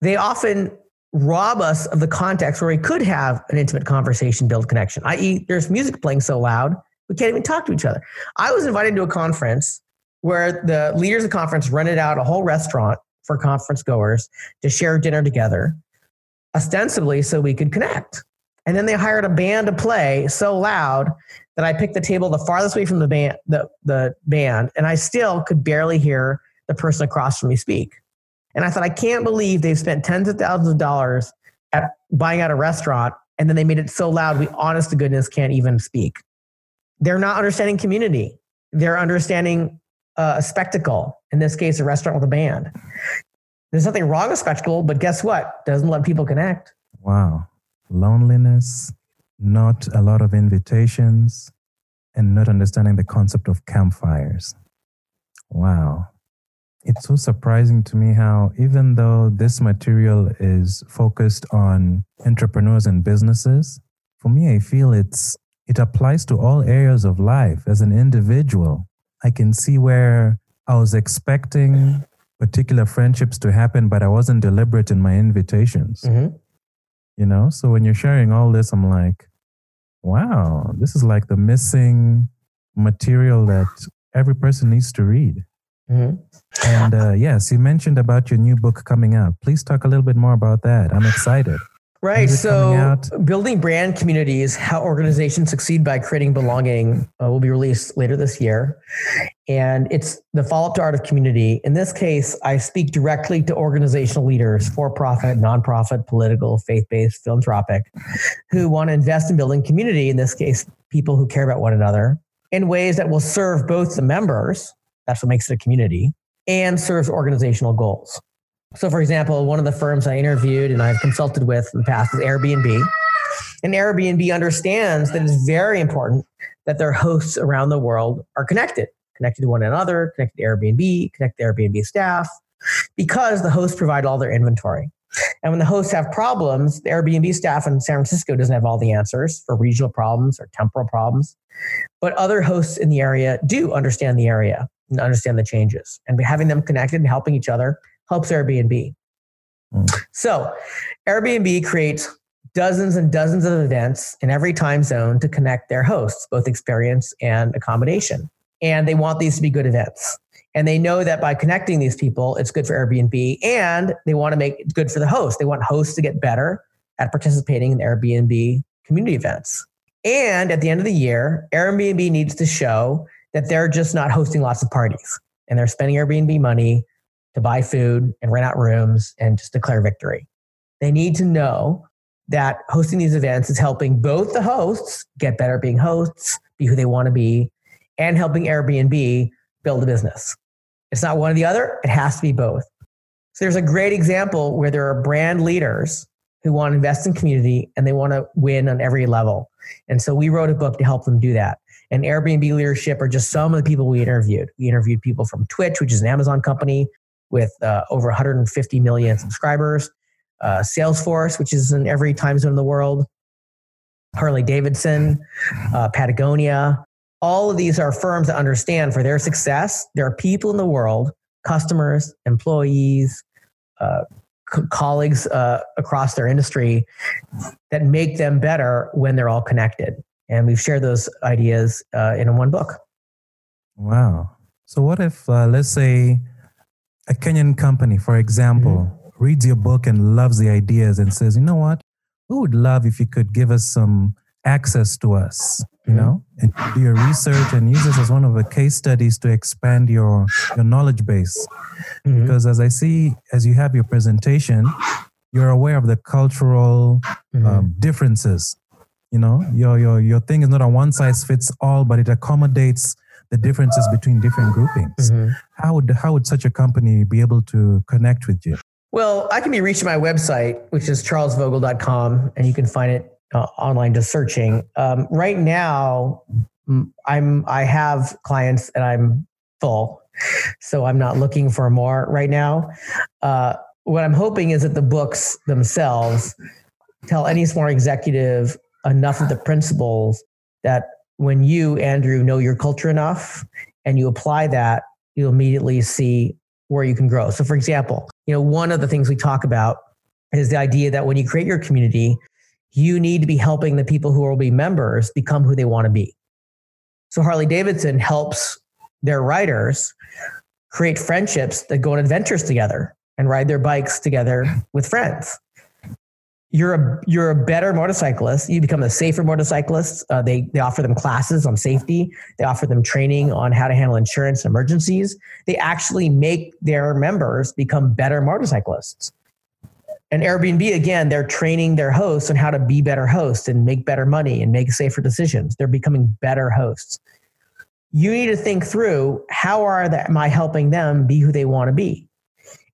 they often rob us of the context where we could have an intimate conversation, build connection, i.e., there's music playing so loud, we can't even talk to each other. I was invited to a conference where the leaders of the conference rented out a whole restaurant for conference goers to share dinner together ostensibly so we could connect. And then they hired a band to play so loud that I picked the table the farthest away from the band, the, the band, and I still could barely hear the person across from me speak. And I thought, I can't believe they've spent tens of thousands of dollars at buying out a restaurant, and then they made it so loud we honest to goodness can't even speak. They're not understanding community. They're understanding uh, a spectacle, in this case, a restaurant with a band. There's nothing wrong with spectacle, but guess what? Doesn't let people connect.
Wow. Loneliness, not a lot of invitations, and not understanding the concept of campfires. Wow. It's so surprising to me how, even though this material is focused on entrepreneurs and businesses, for me, I feel it's it applies to all areas of life as an individual. I can see where I was expecting particular friendships to happen, but I wasn't deliberate in my invitations. Mm-hmm. You know, so when you're sharing all this, I'm like, wow, this is like the missing material that every person needs to read. Mm-hmm. And uh, yes, you mentioned about your new book coming out. Please talk a little bit more about that. I'm excited.
Right. So, building brand communities, how organizations succeed by creating belonging, uh, will be released later this year. And it's the follow up to Art of Community. In this case, I speak directly to organizational leaders, for profit, nonprofit, political, faith based, philanthropic, who want to invest in building community, in this case, people who care about one another, in ways that will serve both the members, that's what makes it a community, and serves organizational goals. So, for example, one of the firms I interviewed and I've consulted with in the past is Airbnb. And Airbnb understands that it's very important that their hosts around the world are connected, connected to one another, connected to Airbnb, connected to Airbnb staff, because the hosts provide all their inventory. And when the hosts have problems, the Airbnb staff in San Francisco doesn't have all the answers for regional problems or temporal problems. But other hosts in the area do understand the area and understand the changes. And having them connected and helping each other helps Airbnb. Mm. So, Airbnb creates dozens and dozens of events in every time zone to connect their hosts, both experience and accommodation. And they want these to be good events. And they know that by connecting these people, it's good for Airbnb and they want to make it good for the host. They want hosts to get better at participating in Airbnb community events. And at the end of the year, Airbnb needs to show that they're just not hosting lots of parties and they're spending Airbnb money to buy food and rent out rooms and just declare victory. They need to know that hosting these events is helping both the hosts get better at being hosts, be who they want to be, and helping Airbnb build a business. It's not one or the other, it has to be both. So there's a great example where there are brand leaders who want to invest in community and they want to win on every level. And so we wrote a book to help them do that. And Airbnb leadership are just some of the people we interviewed. We interviewed people from Twitch, which is an Amazon company, with uh, over 150 million subscribers. Uh, Salesforce, which is in every time zone in the world. Harley Davidson, uh, Patagonia. All of these are firms that understand for their success, there are people in the world, customers, employees, uh, colleagues uh, across their industry that make them better when they're all connected. And we've shared those ideas uh, in one book.
Wow. So, what if, let's say, a Kenyan company, for example, mm-hmm. reads your book and loves the ideas and says, you know what? We would love if you could give us some access to us, you mm-hmm. know, and do your research and use this as one of the case studies to expand your, your knowledge base. Mm-hmm. Because as I see, as you have your presentation, you're aware of the cultural mm-hmm. um, differences You know, your your your thing is not a one size fits all, but it accommodates the differences between different groupings.
Mhm.
How would how would such a company be able to connect with you?
Well, I can be reached at my website, which is charlesvogl.com, and you can find it uh, online just searching. Um, right now, I'm I have clients and I'm full, so I'm not looking for more right now. Uh, what I'm hoping is that the books themselves tell any smart executive enough of the principles that when you, Andrew, know your culture enough and you apply that, you'll immediately see where you can grow. So, for example, you know, one of the things we talk about is the idea that when you create your community, you need to be helping the people who will be members become who they want to be. So, Harley Davidson helps their riders create friendships that go on adventures together and ride their bikes together with friends. You're a you're a better motorcyclist. You become a safer motorcyclist. Uh, they they offer them classes on safety. They offer them training on how to handle insurance emergencies. They actually make their members become better motorcyclists. And Airbnb again, they're training their hosts on how to be better hosts and make better money and make safer decisions. They're becoming better hosts. You need to think through how are that am I helping them be who they want to be?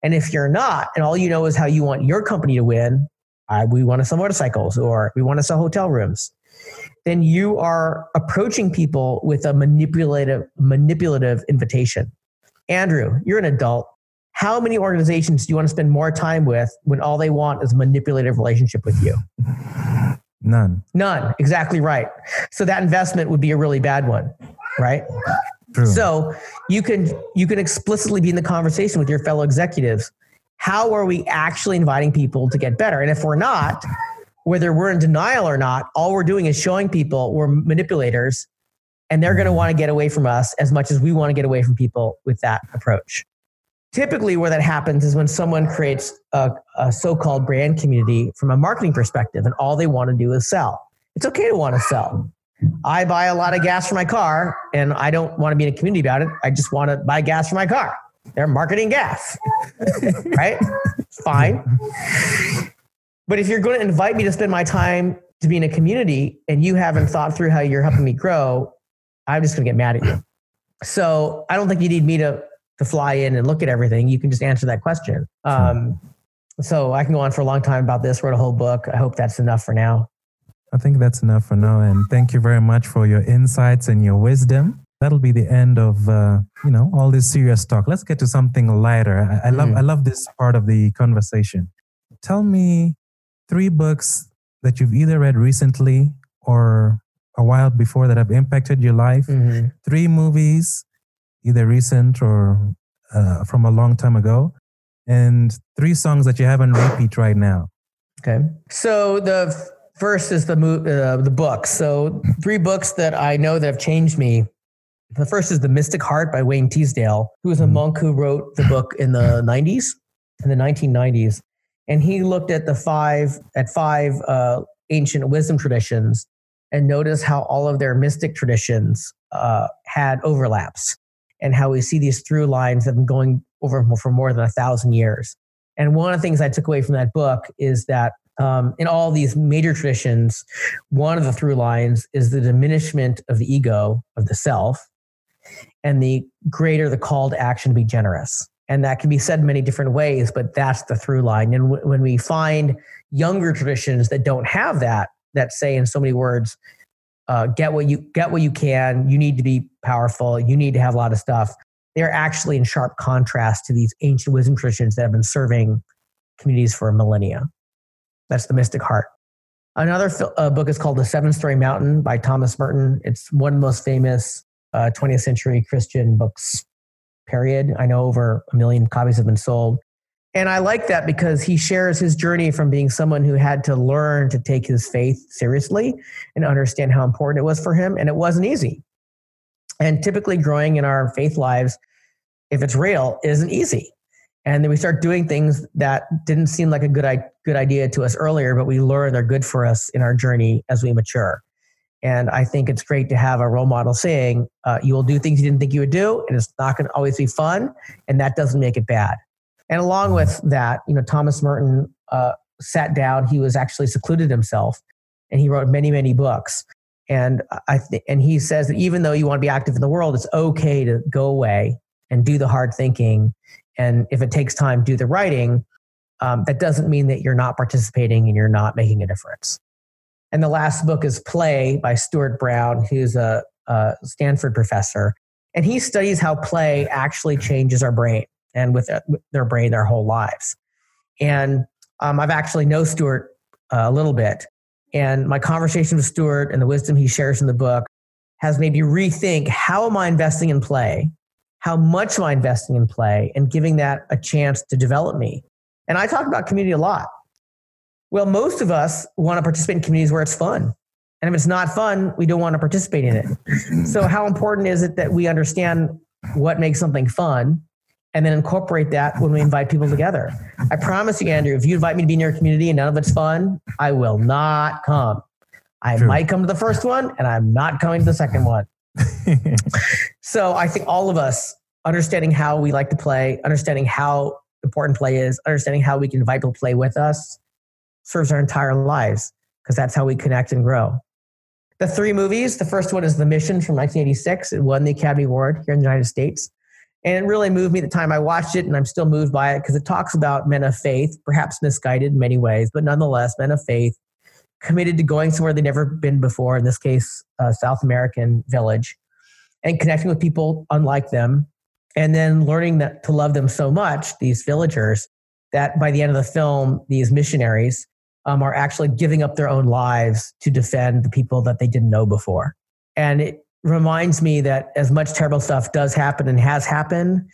And if you're not, and all you know is how you want your company to win, uh, we want to sell motorcycles or we want to sell hotel rooms, then you are approaching people with a manipulative, manipulative invitation. Andrew, you're an adult. How many organizations do you want to spend more time with when all they want is a manipulative relationship with you? *laughs*
None.
None. Exactly right. So that investment would be a really bad one, right?
True.
So you can you can explicitly be in the conversation with your fellow executives. How are we actually inviting people to get better? And if we're not, whether we're in denial or not, all we're doing is showing people we're manipulators and they're going to want to get away from us as much as we want to get away from people with that approach. Typically, where that happens is when someone creates a, a so called brand community from a marketing perspective and all they want to do is sell. It's okay to want to sell. I buy a lot of gas for my car and I don't want to be in a community about it. I just want to buy gas for my car. They're marketing gas, right? Fine. But if you're going to invite me to spend my time to be in a community and you haven't thought through how you're helping me grow, I'm just going to get mad at you. So I don't think you need me to to fly in and look at everything. You can just answer that question. Um, so I can go on for a long time about this. Wrote a whole book. I hope that's enough for now.
I think that's enough for now. And thank you very much for your insights and your wisdom. That'll be the end of uh, you know all this serious talk. Let's get to something lighter. I, I love
Mm.
I love this part of the conversation. Tell me three books that you've either read recently or a while before that have impacted your life.
Mhm.
Three movies, either recent or uh, from a long time ago, and three songs that you have on repeat right now.
Okay. So the first is the mo- uh, the books. So three books that I know that have changed me. The first is The Mystic Heart by Wayne Teasdale, who was a
Mhm.
monk who wrote the book in the *laughs* 90s, in the 1990s. And he looked at the five at five uh, ancient wisdom traditions and noticed how all of their mystic traditions uh, had overlaps and how we see these through lines that have been going over for more than a thousand years. And one of the things I took away from that book is that um, in all these major traditions, one of the through lines is the diminishment of the ego, of the self, and the greater the call to action to be generous. And that can be said many different ways, but that's the through line. And w- when we find younger traditions that don't have that, that say in so many words, uh, get what you get what you can. You need to be powerful. You need to have a lot of stuff. They're actually in sharp contrast to these ancient wisdom traditions that have been serving communities for millennia. That's the Mystic Heart. Another uh, book is called The Seven Storey Mountain by Thomas Merton. It's one of the most famous uh, 20th century Christian books, period. I know over a million copies have been sold. And I like that because he shares his journey from being someone who had to learn to take his faith seriously and understand how important it was for him. And it wasn't easy. And typically, growing in our faith lives, if it's real, isn't easy. And then we start doing things that didn't seem like a good, good idea to us earlier, but we learn they're good for us in our journey as we mature. And I think it's great to have a role model saying, uh, you will do things you didn't think you would do, and it's not going to always be fun, and that doesn't make it bad. And along with that, you know, Thomas Merton uh, sat down, he was actually secluded himself, and he wrote many, many books. And I th- and he says that even though you want to be active in the world, it's okay to go away and do the hard thinking. And if it takes time, do the writing. Um, that doesn't mean that you're not participating and you're not making a difference. And the last book is Play by Stuart Brown, who's a, a Stanford professor. And he studies how play actually changes our brain and with their brain their whole lives. And um, I've actually know Stuart uh, a little bit. And my conversation with Stuart and the wisdom he shares in the book has made me rethink how am I investing in play? How much am I investing in play and giving that a chance to develop me? And I talk about community a lot. Well, most of us want to participate in communities where it's fun. And if it's not fun, we don't want to participate in it. So, mm-hmm. how important is it that we understand what makes something fun and then incorporate that when we invite people together. I promise you, Andrew, if you invite me to be in your community and none of it's fun, I will not come. I True. might come to the first one and I'm not coming to the second one. *laughs* so I think all of us understanding how we like to play, understanding how important play is, understanding how we can invite people to play with us serves our entire lives because that's how we connect and grow. The three movies, the first one is The Mission from 1986. It won the Academy Award here in the United States. And it really moved me the time I watched it, and I'm still moved by it because it talks about men of faith, perhaps misguided in many ways, but nonetheless, men of faith committed to going somewhere they'd never been before, in this case, a South American village, and connecting with people unlike them, and then learning that to love them so much, these villagers, that by the end of the film, these missionaries um, are actually giving up their own lives to defend the people that they didn't know before. And it reminds me that as much terrible stuff does happen and has happened,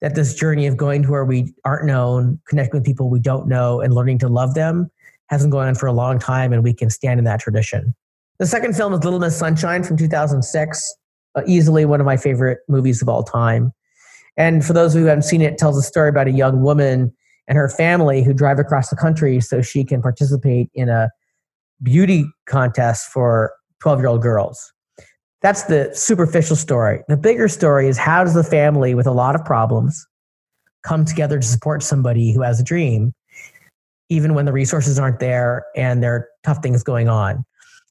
that this journey of going to where we aren't known, connecting with people we don't know, and learning to love them hasn't gone on for a long time, and we can stand in that tradition. The second film is Little Miss Sunshine from 2006, uh, easily one of my favorite movies of all time. And for those who haven't seen it, it tells a story about a young woman and her family who drive across the country so she can participate in a beauty contest for 12 year old girls. That's the superficial story. The bigger story is how does the family with a lot of problems come together to support somebody who has a dream, even when the resources aren't there and there are tough things going on.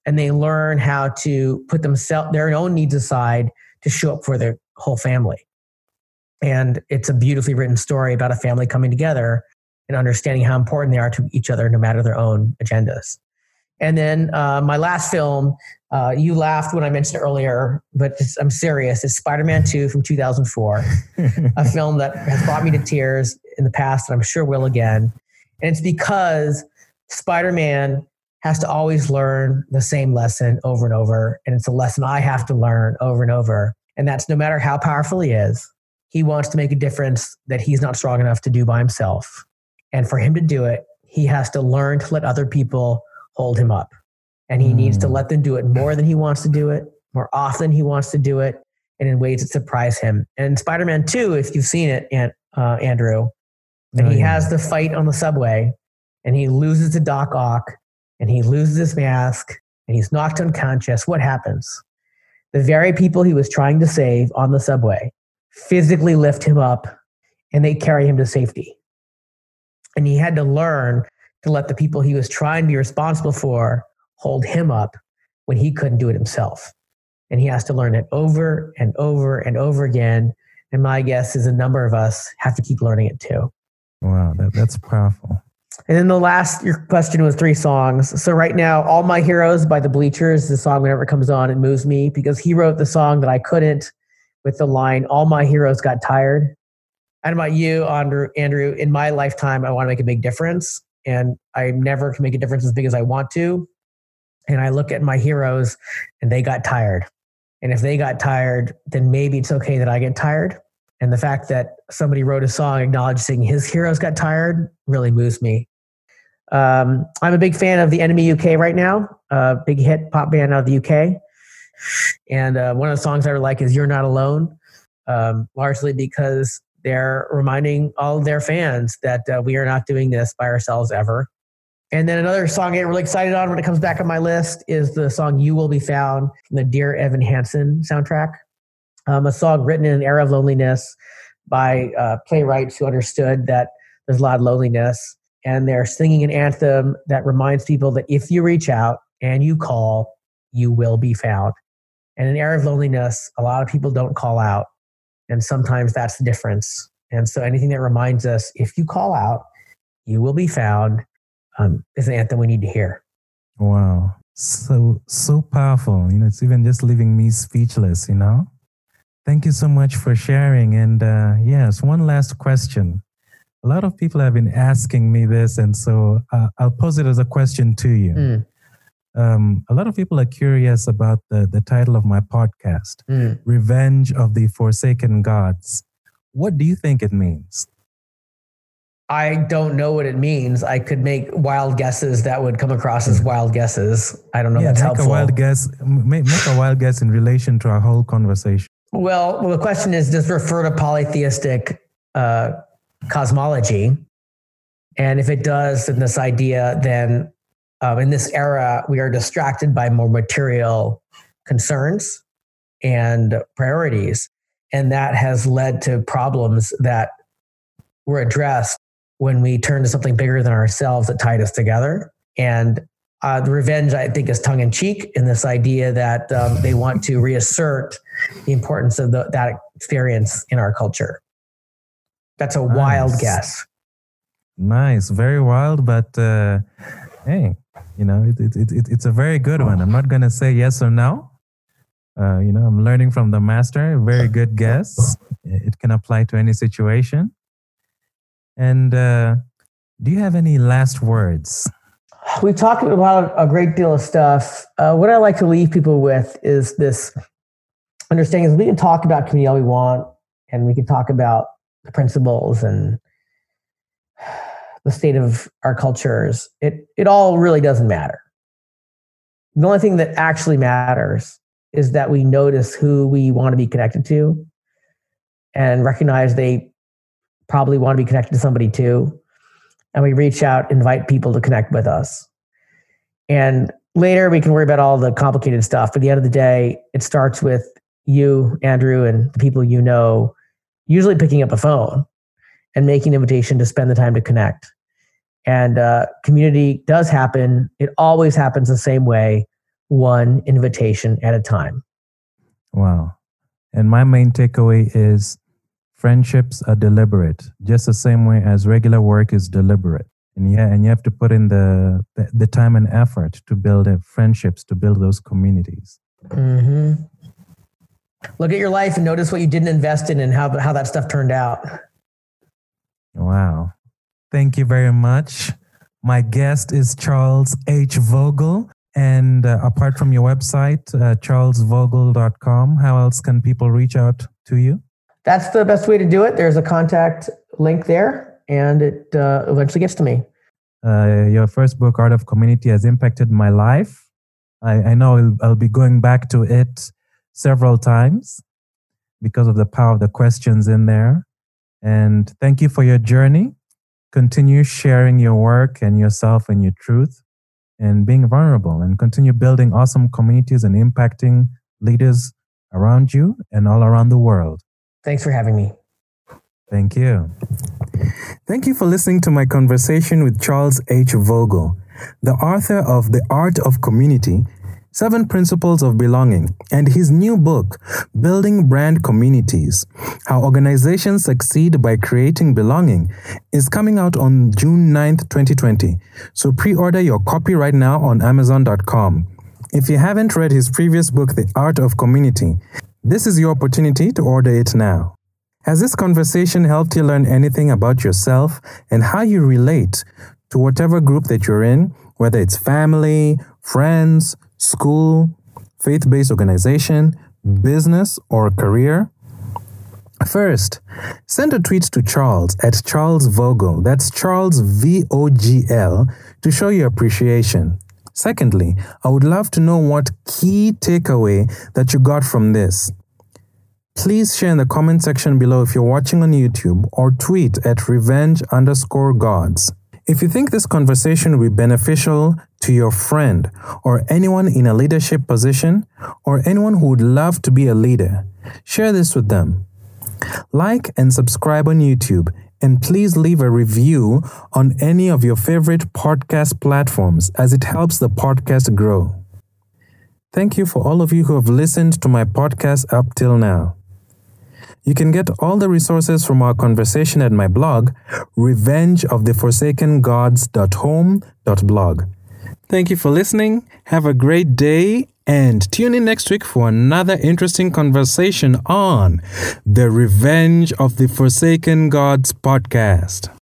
And they learn how to put themselves their own needs aside to show up for their whole family. And it's a beautifully written story about a family coming together and understanding how important they are to each other, no matter their own agendas. And then uh, my last film, uh, you laughed when I mentioned earlier, but I'm serious. It's Spider Man 2 from 2004, a *laughs* film that has brought me to tears in the past and I'm sure will again. And it's because Spider Man has to always learn the same lesson over and over. And it's a lesson I have to learn over and over. And that's no matter how powerful he is, he wants to make a difference that he's not strong enough to do by himself. And for him to do it, he has to learn to let other people hold him up. And he mm. needs to let them do it more than he wants to do it, more often he wants to do it, and in ways that surprise him. And Spider Man 2, if you've seen it, uh, Andrew, and oh, he yeah. has the fight on the subway, and he loses to Doc Ock, and he loses his mask, and he's knocked unconscious. What happens? The very people he was trying to save on the subway physically lift him up and they carry him to safety. And he had to learn to let the people he was trying to be responsible for hold him up when he couldn't do it himself. And he has to learn it over and over and over again. And my guess is a number of us have to keep learning it too.
Wow, that, that's powerful.
And then the last your question was three songs. So right now, All My Heroes by the Bleachers, the song whenever it comes on, it moves me because he wrote the song that I couldn't with the line, All My Heroes Got Tired. And about you, Andrew, Andrew, in my lifetime, I want to make a big difference. And I never can make a difference as big as I want to. And I look at my heroes and they got tired. And if they got tired, then maybe it's okay that I get tired. And the fact that somebody wrote a song acknowledging his heroes got tired really moves me. Um, I'm a big fan of the Enemy UK right now, a big hit pop band out of the UK. And uh, one of the songs I like is You're Not Alone, um, largely because they're reminding all their fans that uh, we are not doing this by ourselves ever. And then another song I get really excited on when it comes back on my list is the song You Will Be Found from the Dear Evan Hansen soundtrack. Um, a song written in an era of loneliness by uh, playwrights who understood that there's a lot of loneliness. And they're singing an anthem that reminds people that if you reach out, and you call, you will be found. And in the era of loneliness, a lot of people don't call out. And sometimes that's the difference. And so anything that reminds us, if you call out, you will be found, um, is an anthem we need to hear.
Wow. So, so powerful. You know, it's even just leaving me speechless, you know? Thank you so much for sharing. And uh, yes, one last question. A lot of people have been asking me this, and so uh, I'll pose it as a question to you.
Mm.
Um, a lot of people are curious about the, the title of my podcast,
Mm.
Revenge of the Forsaken Gods. What do you think it means?
I don't know what it means. I could make wild guesses that would come across as wild guesses. I don't know
yeah,
if
make
that's helpful.
a wild guess. Make, make a wild guess in relation to our whole conversation.
Well, well, the question is does refer to polytheistic uh, cosmology? And if it does, then this idea, then um, in this era, we are distracted by more material concerns and priorities. And that has led to problems that were addressed when we turn to something bigger than ourselves that tied us together. And uh, the revenge, I think, is tongue in cheek in this idea that um, they want to reassert the importance of the, that experience in our culture. That's a wild guess.
Nice, very wild, but uh, hey, you know, it, it, it, it, it's a very good one. I'm not going to say yes or no. Uh, you know, I'm learning from the master. Very good guess. It can apply to any situation. And uh, do you have any last words?
We've talked about a great deal of stuff. Uh, what I like to leave people with is this understanding is we can talk about community all we want, and we can talk about the principles and the state of our cultures. It it all really doesn't matter. The only thing that actually matters is that we notice who we want to be connected to and recognize they probably want to be connected to somebody too and we reach out, invite people to connect with us. And later we can worry about all the complicated stuff. But at the end of the day, it starts with you, Andrew, and the people you know, usually picking up a phone and making an invitation to spend the time to connect. And uh, community does happen. It always happens the same way, one invitation at a time.
Wow. And my main takeaway is friendships are deliberate, just the same way as regular work is deliberate. And yeah, and you have to put in the the, the time and effort to build friendships, to build those communities.
Mm-hmm. Look at your life and notice what you didn't invest in and how, how that stuff turned out.
Wow. Thank you very much. My guest is Charles H. Vogl. And uh, apart from your website, uh, charlesvogl.com, how else can people reach out to you?
That's the best way to do it. There's a contact link there, and it uh, eventually gets to me.
Uh, your first book, Art of Community, has impacted my life. I, I know I'll, I'll be going back to it several times because of the power of the questions in there. And thank you for your journey. Continue sharing your work and yourself and your truth and being vulnerable and continue building awesome communities and impacting leaders around you and all around the world.
Thanks for having me.
Thank you. Thank you for listening to my conversation with Charles H. Vogl, the author of The Art of Community Seven Principles of Belonging, and his new book, Building Brand Communities How Organizations Succeed by Creating Belonging, is coming out on June 9th, 2020. So pre order your copy right now on Amazon.com. If you haven't read his previous book, The Art of Community, this is your opportunity to order it now. Has this conversation helped you learn anything about yourself and how you relate to whatever group that you're in, whether it's family, friends, school, faith based organization, business, or career? First, send a tweet to Charles at Charles Vogl, that's Charles V O G L, to show your appreciation. Secondly, I would love to know what key takeaway that you got from this. Please share in the comment section below if you're watching on YouTube or tweet at revenge underscore gods. If you think this conversation will be beneficial to your friend or anyone in a leadership position or anyone who would love to be a leader, share this with them. Like and subscribe on YouTube And please leave a review on any of your favorite podcast platforms as it helps the podcast grow. Thank you for all of you who have listened to my podcast up till now. You can get all the resources from our conversation at my blog, revengeoftheforsakengods.home.blog. Thank you for listening. Have a great day and tune in next week for another interesting conversation on the Revenge of the Forsaken Gods podcast.